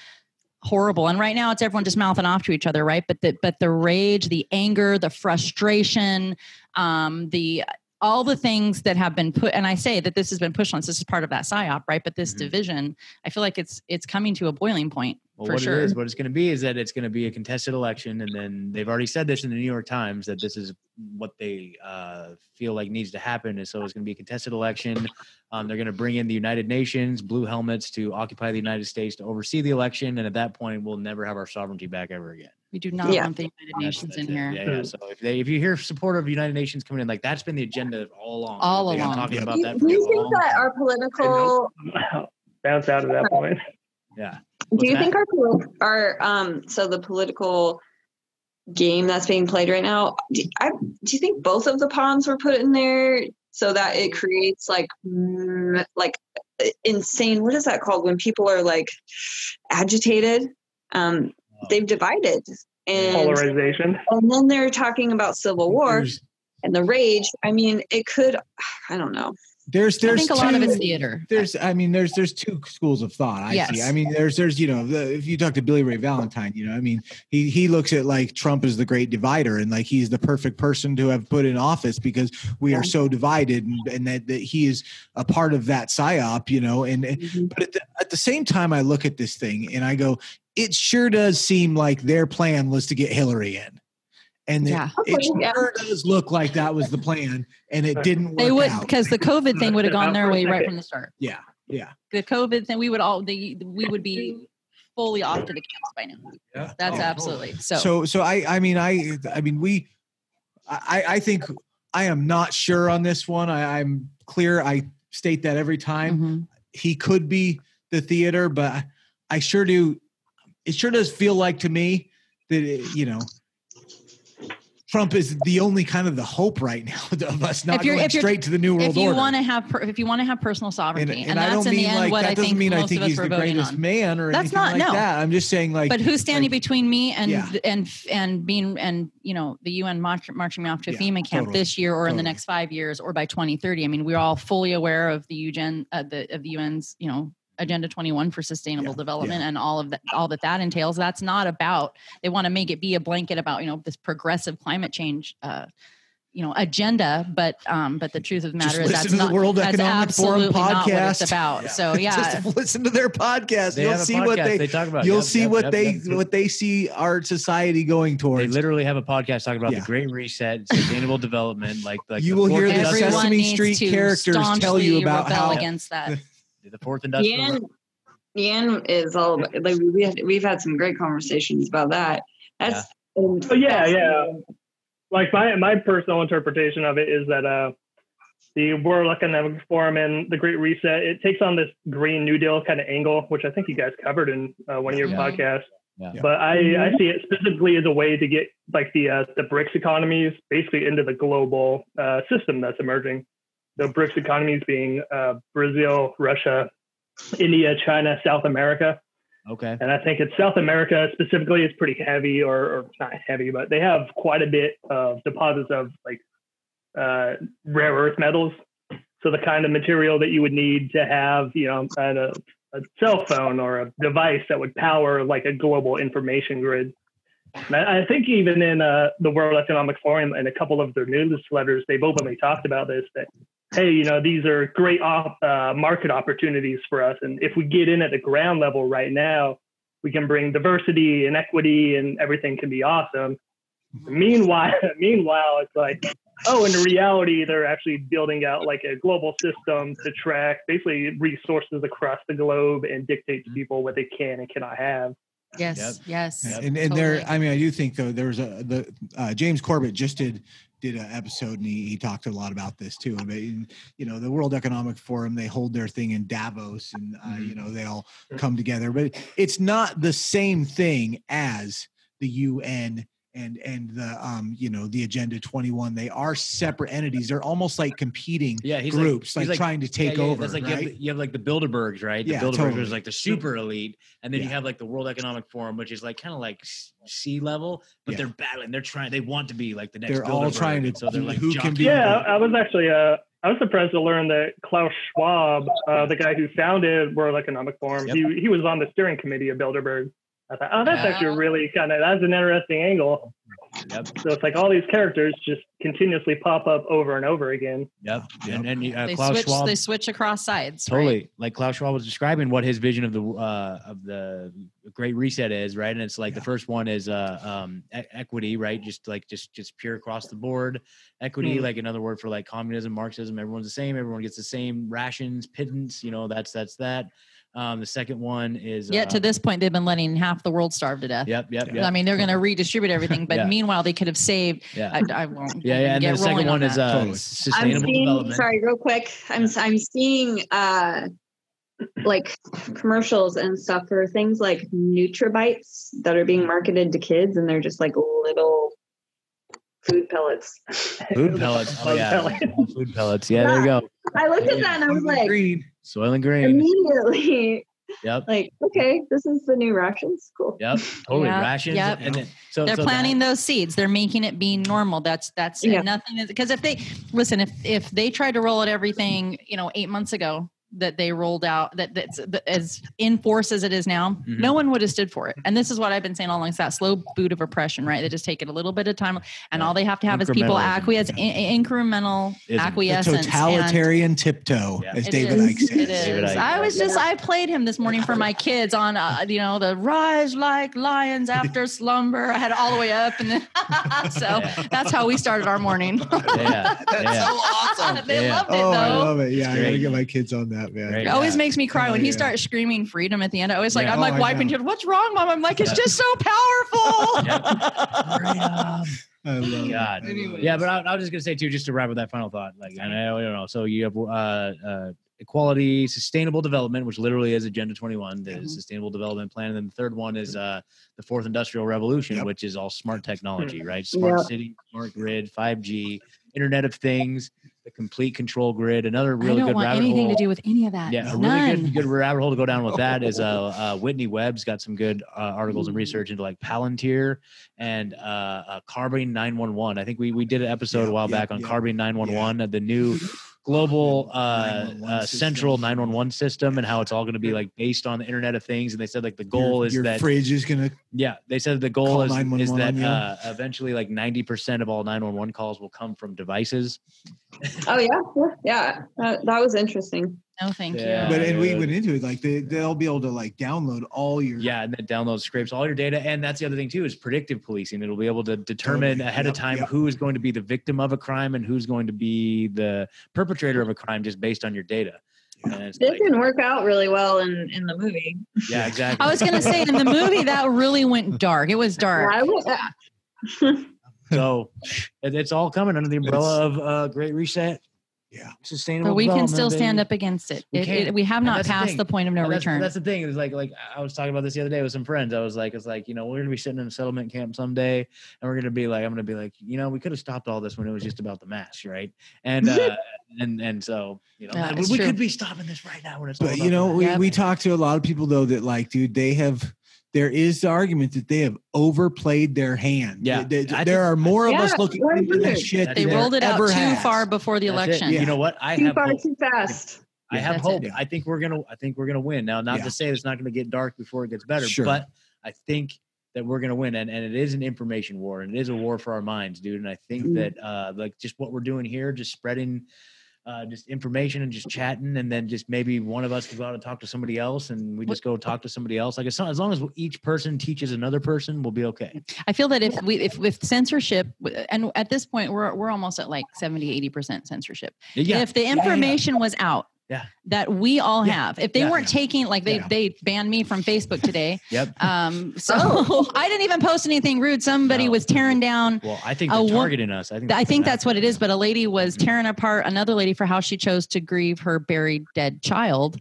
horrible. And right now, it's everyone just mouthing off to each other, right? But the but the rage, the anger, the frustration, um, the all the things that have been put and i say that this has been pushed on us this is part of that psyop right but this Mhm. division i feel like it's it's coming to a boiling point Well, for what sure it is, what it's going to be is that it's going to be a contested election, and then they've already said this in the New York Times that this is what they uh, feel like needs to happen. And so it's going to be a contested election. Um, they're going to bring in the United Nations, blue helmets, to occupy the United States to oversee the election, and at that point, we'll never have our sovereignty back ever again. we do not Yeah. want the united nations that's in it. here Yeah, yeah. So if they, if you hear support of United Nations coming in, like that's been the agenda all along. All They've along. talking about you, that. do for you think long that our political Bounce out at that point. Yeah. Do you that? think our our um so the political game that's being played right now do, I, do you think both of the pawns were put in there so that it creates like mm, like insane what is that called when people are like agitated um they've divided and Polarization. and then they're talking about civil war and the rage i mean it could i don't know there's, i think a lot of it's theater there's i mean there's there's two schools of thought i see i mean there's there's you know the, if you talk to billy ray valentine you know i mean he he looks at like trump as the great divider and like he's the perfect person to have put in office because we Yeah. are so divided and, and that, that he is a part of that psyop you know and, and Mhm. but at the, at the same time i look at this thing and i go it sure does seem like their plan was to get hillary in and that Yeah. it Okay, yeah. sure does look like that was the plan and it didn't work they would because the covid thing would have gone their way right from the start. Yeah yeah. The covid thing we would all the we would be fully off to the camps by now. Yeah. That's Oh, absolutely so, so so i i mean i i mean we i i think i am not sure on this one. I, i'm clear. I state that every time Mhm. he could be the theater but i sure do it sure does feel like to me that it, you know Trump is the only kind of the hope right now of us not If you're- going if you're- straight to the new world if you want to have per, if you want to have personal sovereignty and, and I that's in the end like what that i doesn't think mean I most think of us he's were the greatest on man or That's anything not- like no. that. I'm just saying like but who's standing like- between me and Yeah. and and being and you know the UN march, marching me off to a Yeah, FEMA camp totally, this year or in the next five years or by 2030? I mean, we're all fully aware of the UN uh, the of the UN's you know Agenda 21 for sustainable Yeah, development and all of that all that that entails. That's not about they want to make it be a blanket about you know this progressive climate change. Uh, you know agenda but um but the truth of the Just matter is that's to the not World that's Economic Forum absolutely not what it's podcast. about Yeah. so yeah just listen to their podcast. They you'll have a see what podcast they, talk about. you'll Yep, see yep, what yep, they yep. what they see our society going towards. They literally have a podcast talking about Yeah. the Great Reset, sustainable development, like like You will hear the Sesame Street characters tell you about rebel how- against that the fourth industrial. Yan, Yan is all about, like we had, we've had some great conversations about that. That's Oh yeah, yeah. Like my my personal interpretation of it is that uh, the World Economic Forum and the Great Reset it takes on this Green New Deal kind of angle, which I think you guys covered in uh, one of your Yeah. podcasts. Yeah. But I, I see it specifically as a way to get like the uh, the BRICS economies basically into the global uh, system that's emerging. The BRICS economies being uh, Brazil, Russia, India, China, South America. Okay. And I think it's South America specifically is pretty heavy, or, or not heavy, but they have quite a bit of deposits of like uh, rare earth metals. So the kind of material that you would need to have, you know, kind of a cell phone or a device that would power like a global information grid. And I think even in uh, the World Economic Forum and a couple of their newsletters, they've openly talked about this. That hey, you know, these are great op- uh, market opportunities for us, and if we get in at the ground level right now, we can bring diversity and equity, and everything can be awesome. Meanwhile, meanwhile, it's like, oh, in reality, they're actually building out like a global system to track basically resources across the globe and dictate to people what they can and cannot have. Yes, yes. Yep. and and there, I mean, I do think though there's a the uh, James Corbett just did did an episode and he, he talked a lot about this too. But you know, the World Economic Forum they hold their thing in Davos, and uh, Mhm. you know they all come together. But it's not the same thing as the UN and and the um you know the agenda 21 they are separate entities they're almost like competing Yeah, he's groups like, like, he's trying to take yeah, over That's like you, have right you have like the Bilderbergs, right? The Yeah, Bilderbergs totally. is like the super elite, and then you have like the World Economic Forum, which is like kind of like s- sea level, but Yeah. they're battling. They're trying. They want to be like the next. They're all trying to so they're like who can be- Yeah, I, I was actually uh, I was surprised to learn that Klaus Schwab, uh, the guy who founded World Economic Forum, Yep. he he was on the steering committee of Bilderberg. I thought, oh, that's Yeah. actually really kind of that's an interesting angle. Yep, So it's like all these characters just continuously pop up over and over again. yep. Yep. And and uh, they Klaus switch. Schwab They switch across sides. right? totally like Klaus Schwab was describing what his vision of the uh, of the Great Reset is, right? And it's like the first one is uh, um, e- equity, right? Just like just just pure across the board equity, Hmm. like another word for like communism, Marxism. Everyone's the same. Everyone gets the same rations, pittance. You know, that's that's that. Um, the second one is Yet uh, to this point, they've been letting half the world starve to death. Yep, yep, I mean, they're going to redistribute everything, but Yeah. meanwhile, they could have saved. Yeah, I, I won't. yeah, yeah. And get the second rolling one on is that. uh, Totally. I'm sustainable seeing, development. sorry, real quick. I'm I'm seeing uh like commercials and stuff for things like NutriBites that are being marketed to kids, and they're just like little food pellets. Food pellets. Oh yeah, pellet. food pellets. Yeah, there you go. I looked at that and I was like, green Soylent Green. immediately, Yep, like, okay, this is the new rations. Cool. yep. Totally Yep, rations. yep. And then so They're so that- planting those seeds. They're making it be normal. That's that's Yeah. nothing. Because if they listen, if if they tried to roll out everything, you know, eight months ago that they rolled out that that's that as in force as it is now, Mhm. no one would have stood for it. And this is what I've been saying all along: it's that slow boot of oppression, right? They just take it a little bit of time, and Yeah. all they have to have is people Incrementalism. acquiesce, in, incremental Ism. the acquiescence. and- totalitarian tiptoe Yeah. as It david is. Icke says It is. David I was just I played him this morning for my kids on uh, you know the rise like lions after slumber. I had it all the way up and then so Yeah. that's how we started our morning. Yeah, That's yeah. so awesome. they Yeah. loved it Oh, I love it. Yeah, I gotta get my kids on that, man. Great. It always Yeah. makes me cry Oh, when he yeah. starts screaming freedom at the end. I always like Yeah. I'm Oh, like I wiping tears. What's wrong, mom? I'm like it's just so powerful. I love. God. Anyways. Yeah, but I, I was just gonna say too, just to wrap up that final thought. Like, I know, I don't know. So you have uh, uh, equality, sustainable development, which literally is Agenda 21, the Mhm. Sustainable Development Plan, and then the third one is uh, the Fourth Industrial Revolution, Yep. which is all smart technology, right? Smart Yeah. city, smart grid, 5G, Internet of Things, the complete control grid. Another I really don't good want rabbit anything hole. to do with any of that. Yeah, a really good good rabbit hole to go down with that is uh, uh Whitney Webb's got some good uh, articles and research into like Palantir and uh, uh Carbyne 911. I think we we did an episode Yeah, a while yeah, back on yeah, Carbyne 911, uh, the new global uh, uh central 911 system and how it's all going to be like based on the Internet of Things. And they said like the goal your, is your that fridge is gonna yeah, they said the goal is, is that uh, eventually like 90% of all 911 calls will come from devices. Oh yeah, yeah, yeah. That, that was interesting. No, thank Yeah. you. but and we went into it like they, they'll be able to like download all your Yeah, and then download scrapes all your data. And that's the other thing too is predictive policing. It'll be able to determine Totally. ahead Yep, of time yep. who is going to be the victim of a crime and who's going to be the perpetrator of a crime just based on your data. And it's This like, didn't work out really well in in the movie. yeah, exactly. I was gonna say in the movie that really went dark. It was dark. I would- so it's all coming under the umbrella of uh, Great Reset. Yeah. Sustainable. But we can development, still stand up against it. We It, it- we have not that's the passed the point of no that's, return. That's the thing. Is like like I was talking about this the other day with some friends. I was like, it's like you know we're gonna be sitting in a settlement camp someday, and we're gonna be like, I'm gonna be like, you know, we could have stopped all this when it was just about the mask, right? And uh, and and so you know Yeah, we we could be stopping this right now when it's. all but about you know we, Yep. we talked to a lot of people though that like dude they have there is the argument that they have overplayed their hand Yeah. They- I there think- are more of Yeah, us looking into 100. this shit they than rolled it out too has. far before the That's election. Yeah. You know what? I too have far, hope. too fast. I have that's it. hope. Yeah. I think we're gonna. I think we're gonna win. Now, not Yeah. to say it's not gonna get dark before it gets better, Sure. but I think that we're gonna win, and and it is an information war, and it is a war for our minds, dude. And I think Mhm. that uh, like just what we're doing here, just spreading. Uh, just information and just chatting, and then just maybe one of us can go out and talk to somebody else, and we just go talk to somebody else. Like as, as long as each person teaches another person, we'll be okay. I feel that if we if with censorship and at this point we're we're almost at like 70 80% censorship. Yeah, If the Yeah, yeah, yeah. information was out Yeah. that we all Yeah. have, if they Yeah. weren't taking like they Yeah. they banned me from Facebook today. Yep. Um so Oh. I didn't even post anything rude. Somebody No. was tearing down Well, I think A they're wo- targeting us. I think. I think that's what it is. But a lady was tearing apart another lady for how she chose to grieve her buried dead child.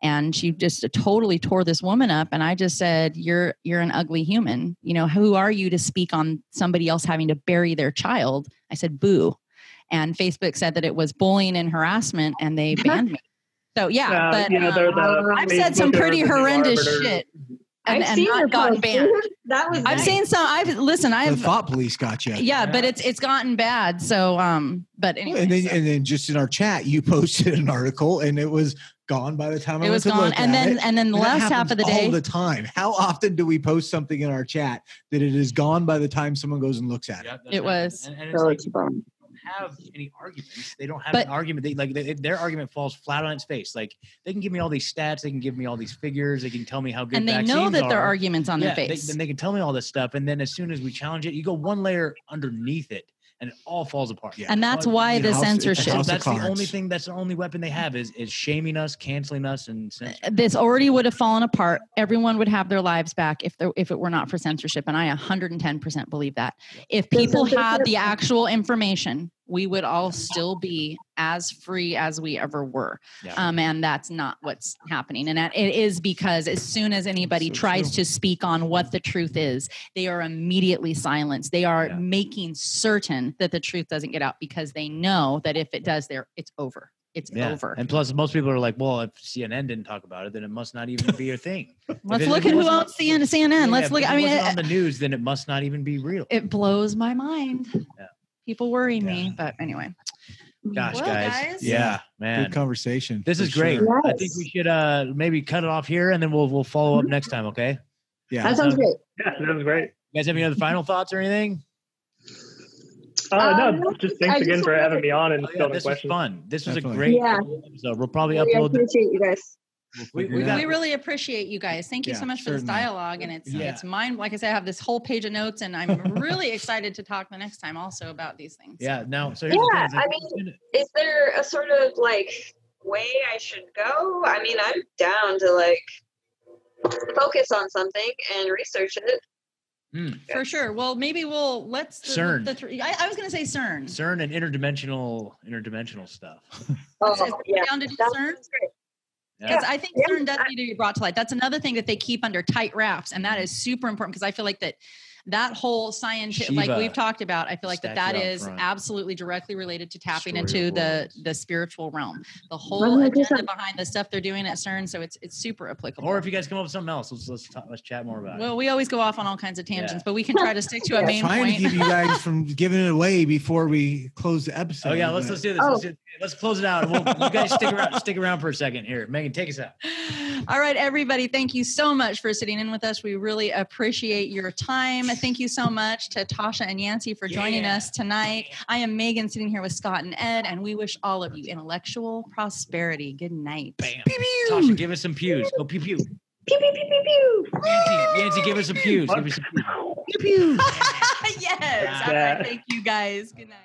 and she just totally tore this woman up and i just said you're you're an ugly human you know who are you to speak on somebody else having to bury their child i said boo and facebook said that it was bullying and harassment and they banned me so yeah Uh, but yeah, they're um, i've said some pretty horrendous arbiters. shit and, I've and seen not gotten post. banned that was i've nice. seen some i've listen i've thought police got you. yeah but it's it's gotten bad so um but anyway and then so- and then just in our chat, you posted an article, and it was gone by the time I it went was to gone look and at then it. and then the And last half of the day all the time. How often do we post something in our chat that it is gone by the time someone goes and looks at it? Yeah, It right. was. And, and it's So like, it's fun. Have any arguments. They don't have But- an argument. They like they, their argument falls flat on its face. Like they can give me all these stats, they can give me all these figures, they can tell me how good and they vaccines know that are. their arguments on yeah, their they- face then they can tell me all this stuff, and then as soon as we challenge it, you go one layer underneath it, and it all falls apart. Yeah. and that's Well, why you the know, House- it's a censorship house that's the cards. only thing. That's the only weapon they have is is shaming us, canceling us, and censoring. this already would have fallen apart. Everyone would have their lives back if there, if it were not for censorship, and I 110% believe that. If people had the actual information, we would all still be as free as we ever were. Yeah. Um, and that's not what's happening. And that it is because as soon as anybody So tries true. to speak on what the truth is, they are immediately silenced. They are Yeah. making certain that the truth doesn't get out because they know that if it does, there it's over. It's Yeah. over. And plus, most people are like, "Well, if CNN didn't talk about it, then it must not even be a thing." Let's look at who owns CNN. Let's if look. I mean, it, on the news, then it must not even be real. it blows my mind. Yeah. People worry me, but anyway. Gosh, Well, guys. guys. yeah, man, Good conversation. this is great. sure. I think we should uh maybe cut it off here, and then we'll we'll follow up next time. Okay. Yeah. That sounds great. Yeah, that was great. You guys have any other final thoughts or anything? Uh, Um, no, just I thanks just again for having to- me on and Oh, yeah, fielding this was fun. This was a great Yeah. episode. We'll probably Really upload. appreciate you guys. We, we We really appreciate you guys. Thank you Yeah, so much for this dialogue. And it's Yeah. it's mine. Like I said, I have this whole page of notes, and I'm really excited to talk the next time also about these things. yeah. Now, so here's the Yeah, thing, is, like, Is there a sort of like way I should go? I mean, I'm down to like focus on something and research it. Hmm. For sure. Well, maybe we'll let's the, CERN. The three, I, I was going to say CERN. CERN and interdimensional interdimensional stuff. Oh, Is- yeah. down to do CERN? great. Because I think Yeah. CERN does need to be brought to light. That's another thing that they keep under tight wraps, and that is super important because I feel like that that whole scientific, like we've talked about, I feel like that that statue front. absolutely directly related to tapping Story into the the spiritual realm, the whole agenda behind the stuff they're doing at CERN. So it's it's super applicable. Or if you guys come up with something else, let's let's talk, let's chat more about it. well, we always go off on all kinds of tangents, Yeah. but we can try to stick to a main Trying to keep you guys from giving it away before we close the episode. Oh yeah, let's but- let's do this. Oh. Let's, do- let's close it out. We'll, you guys stick around stick around for a second here. Megan, take us out. All right, everybody. Thank you so much for sitting in with us. We really appreciate your time. Thank you so much to Tasha and Yancy for joining Yeah. us tonight. I am Megan sitting here with Scott and Ed, and we wish all of you intellectual prosperity. Good night. Bam. Tasha, give us some pews. Go pew pew. Pew, pew, pew, pew, pew. Yancey, Yancey, give us some pews. Give us some pews. yes. All right. Thank you guys. Good night.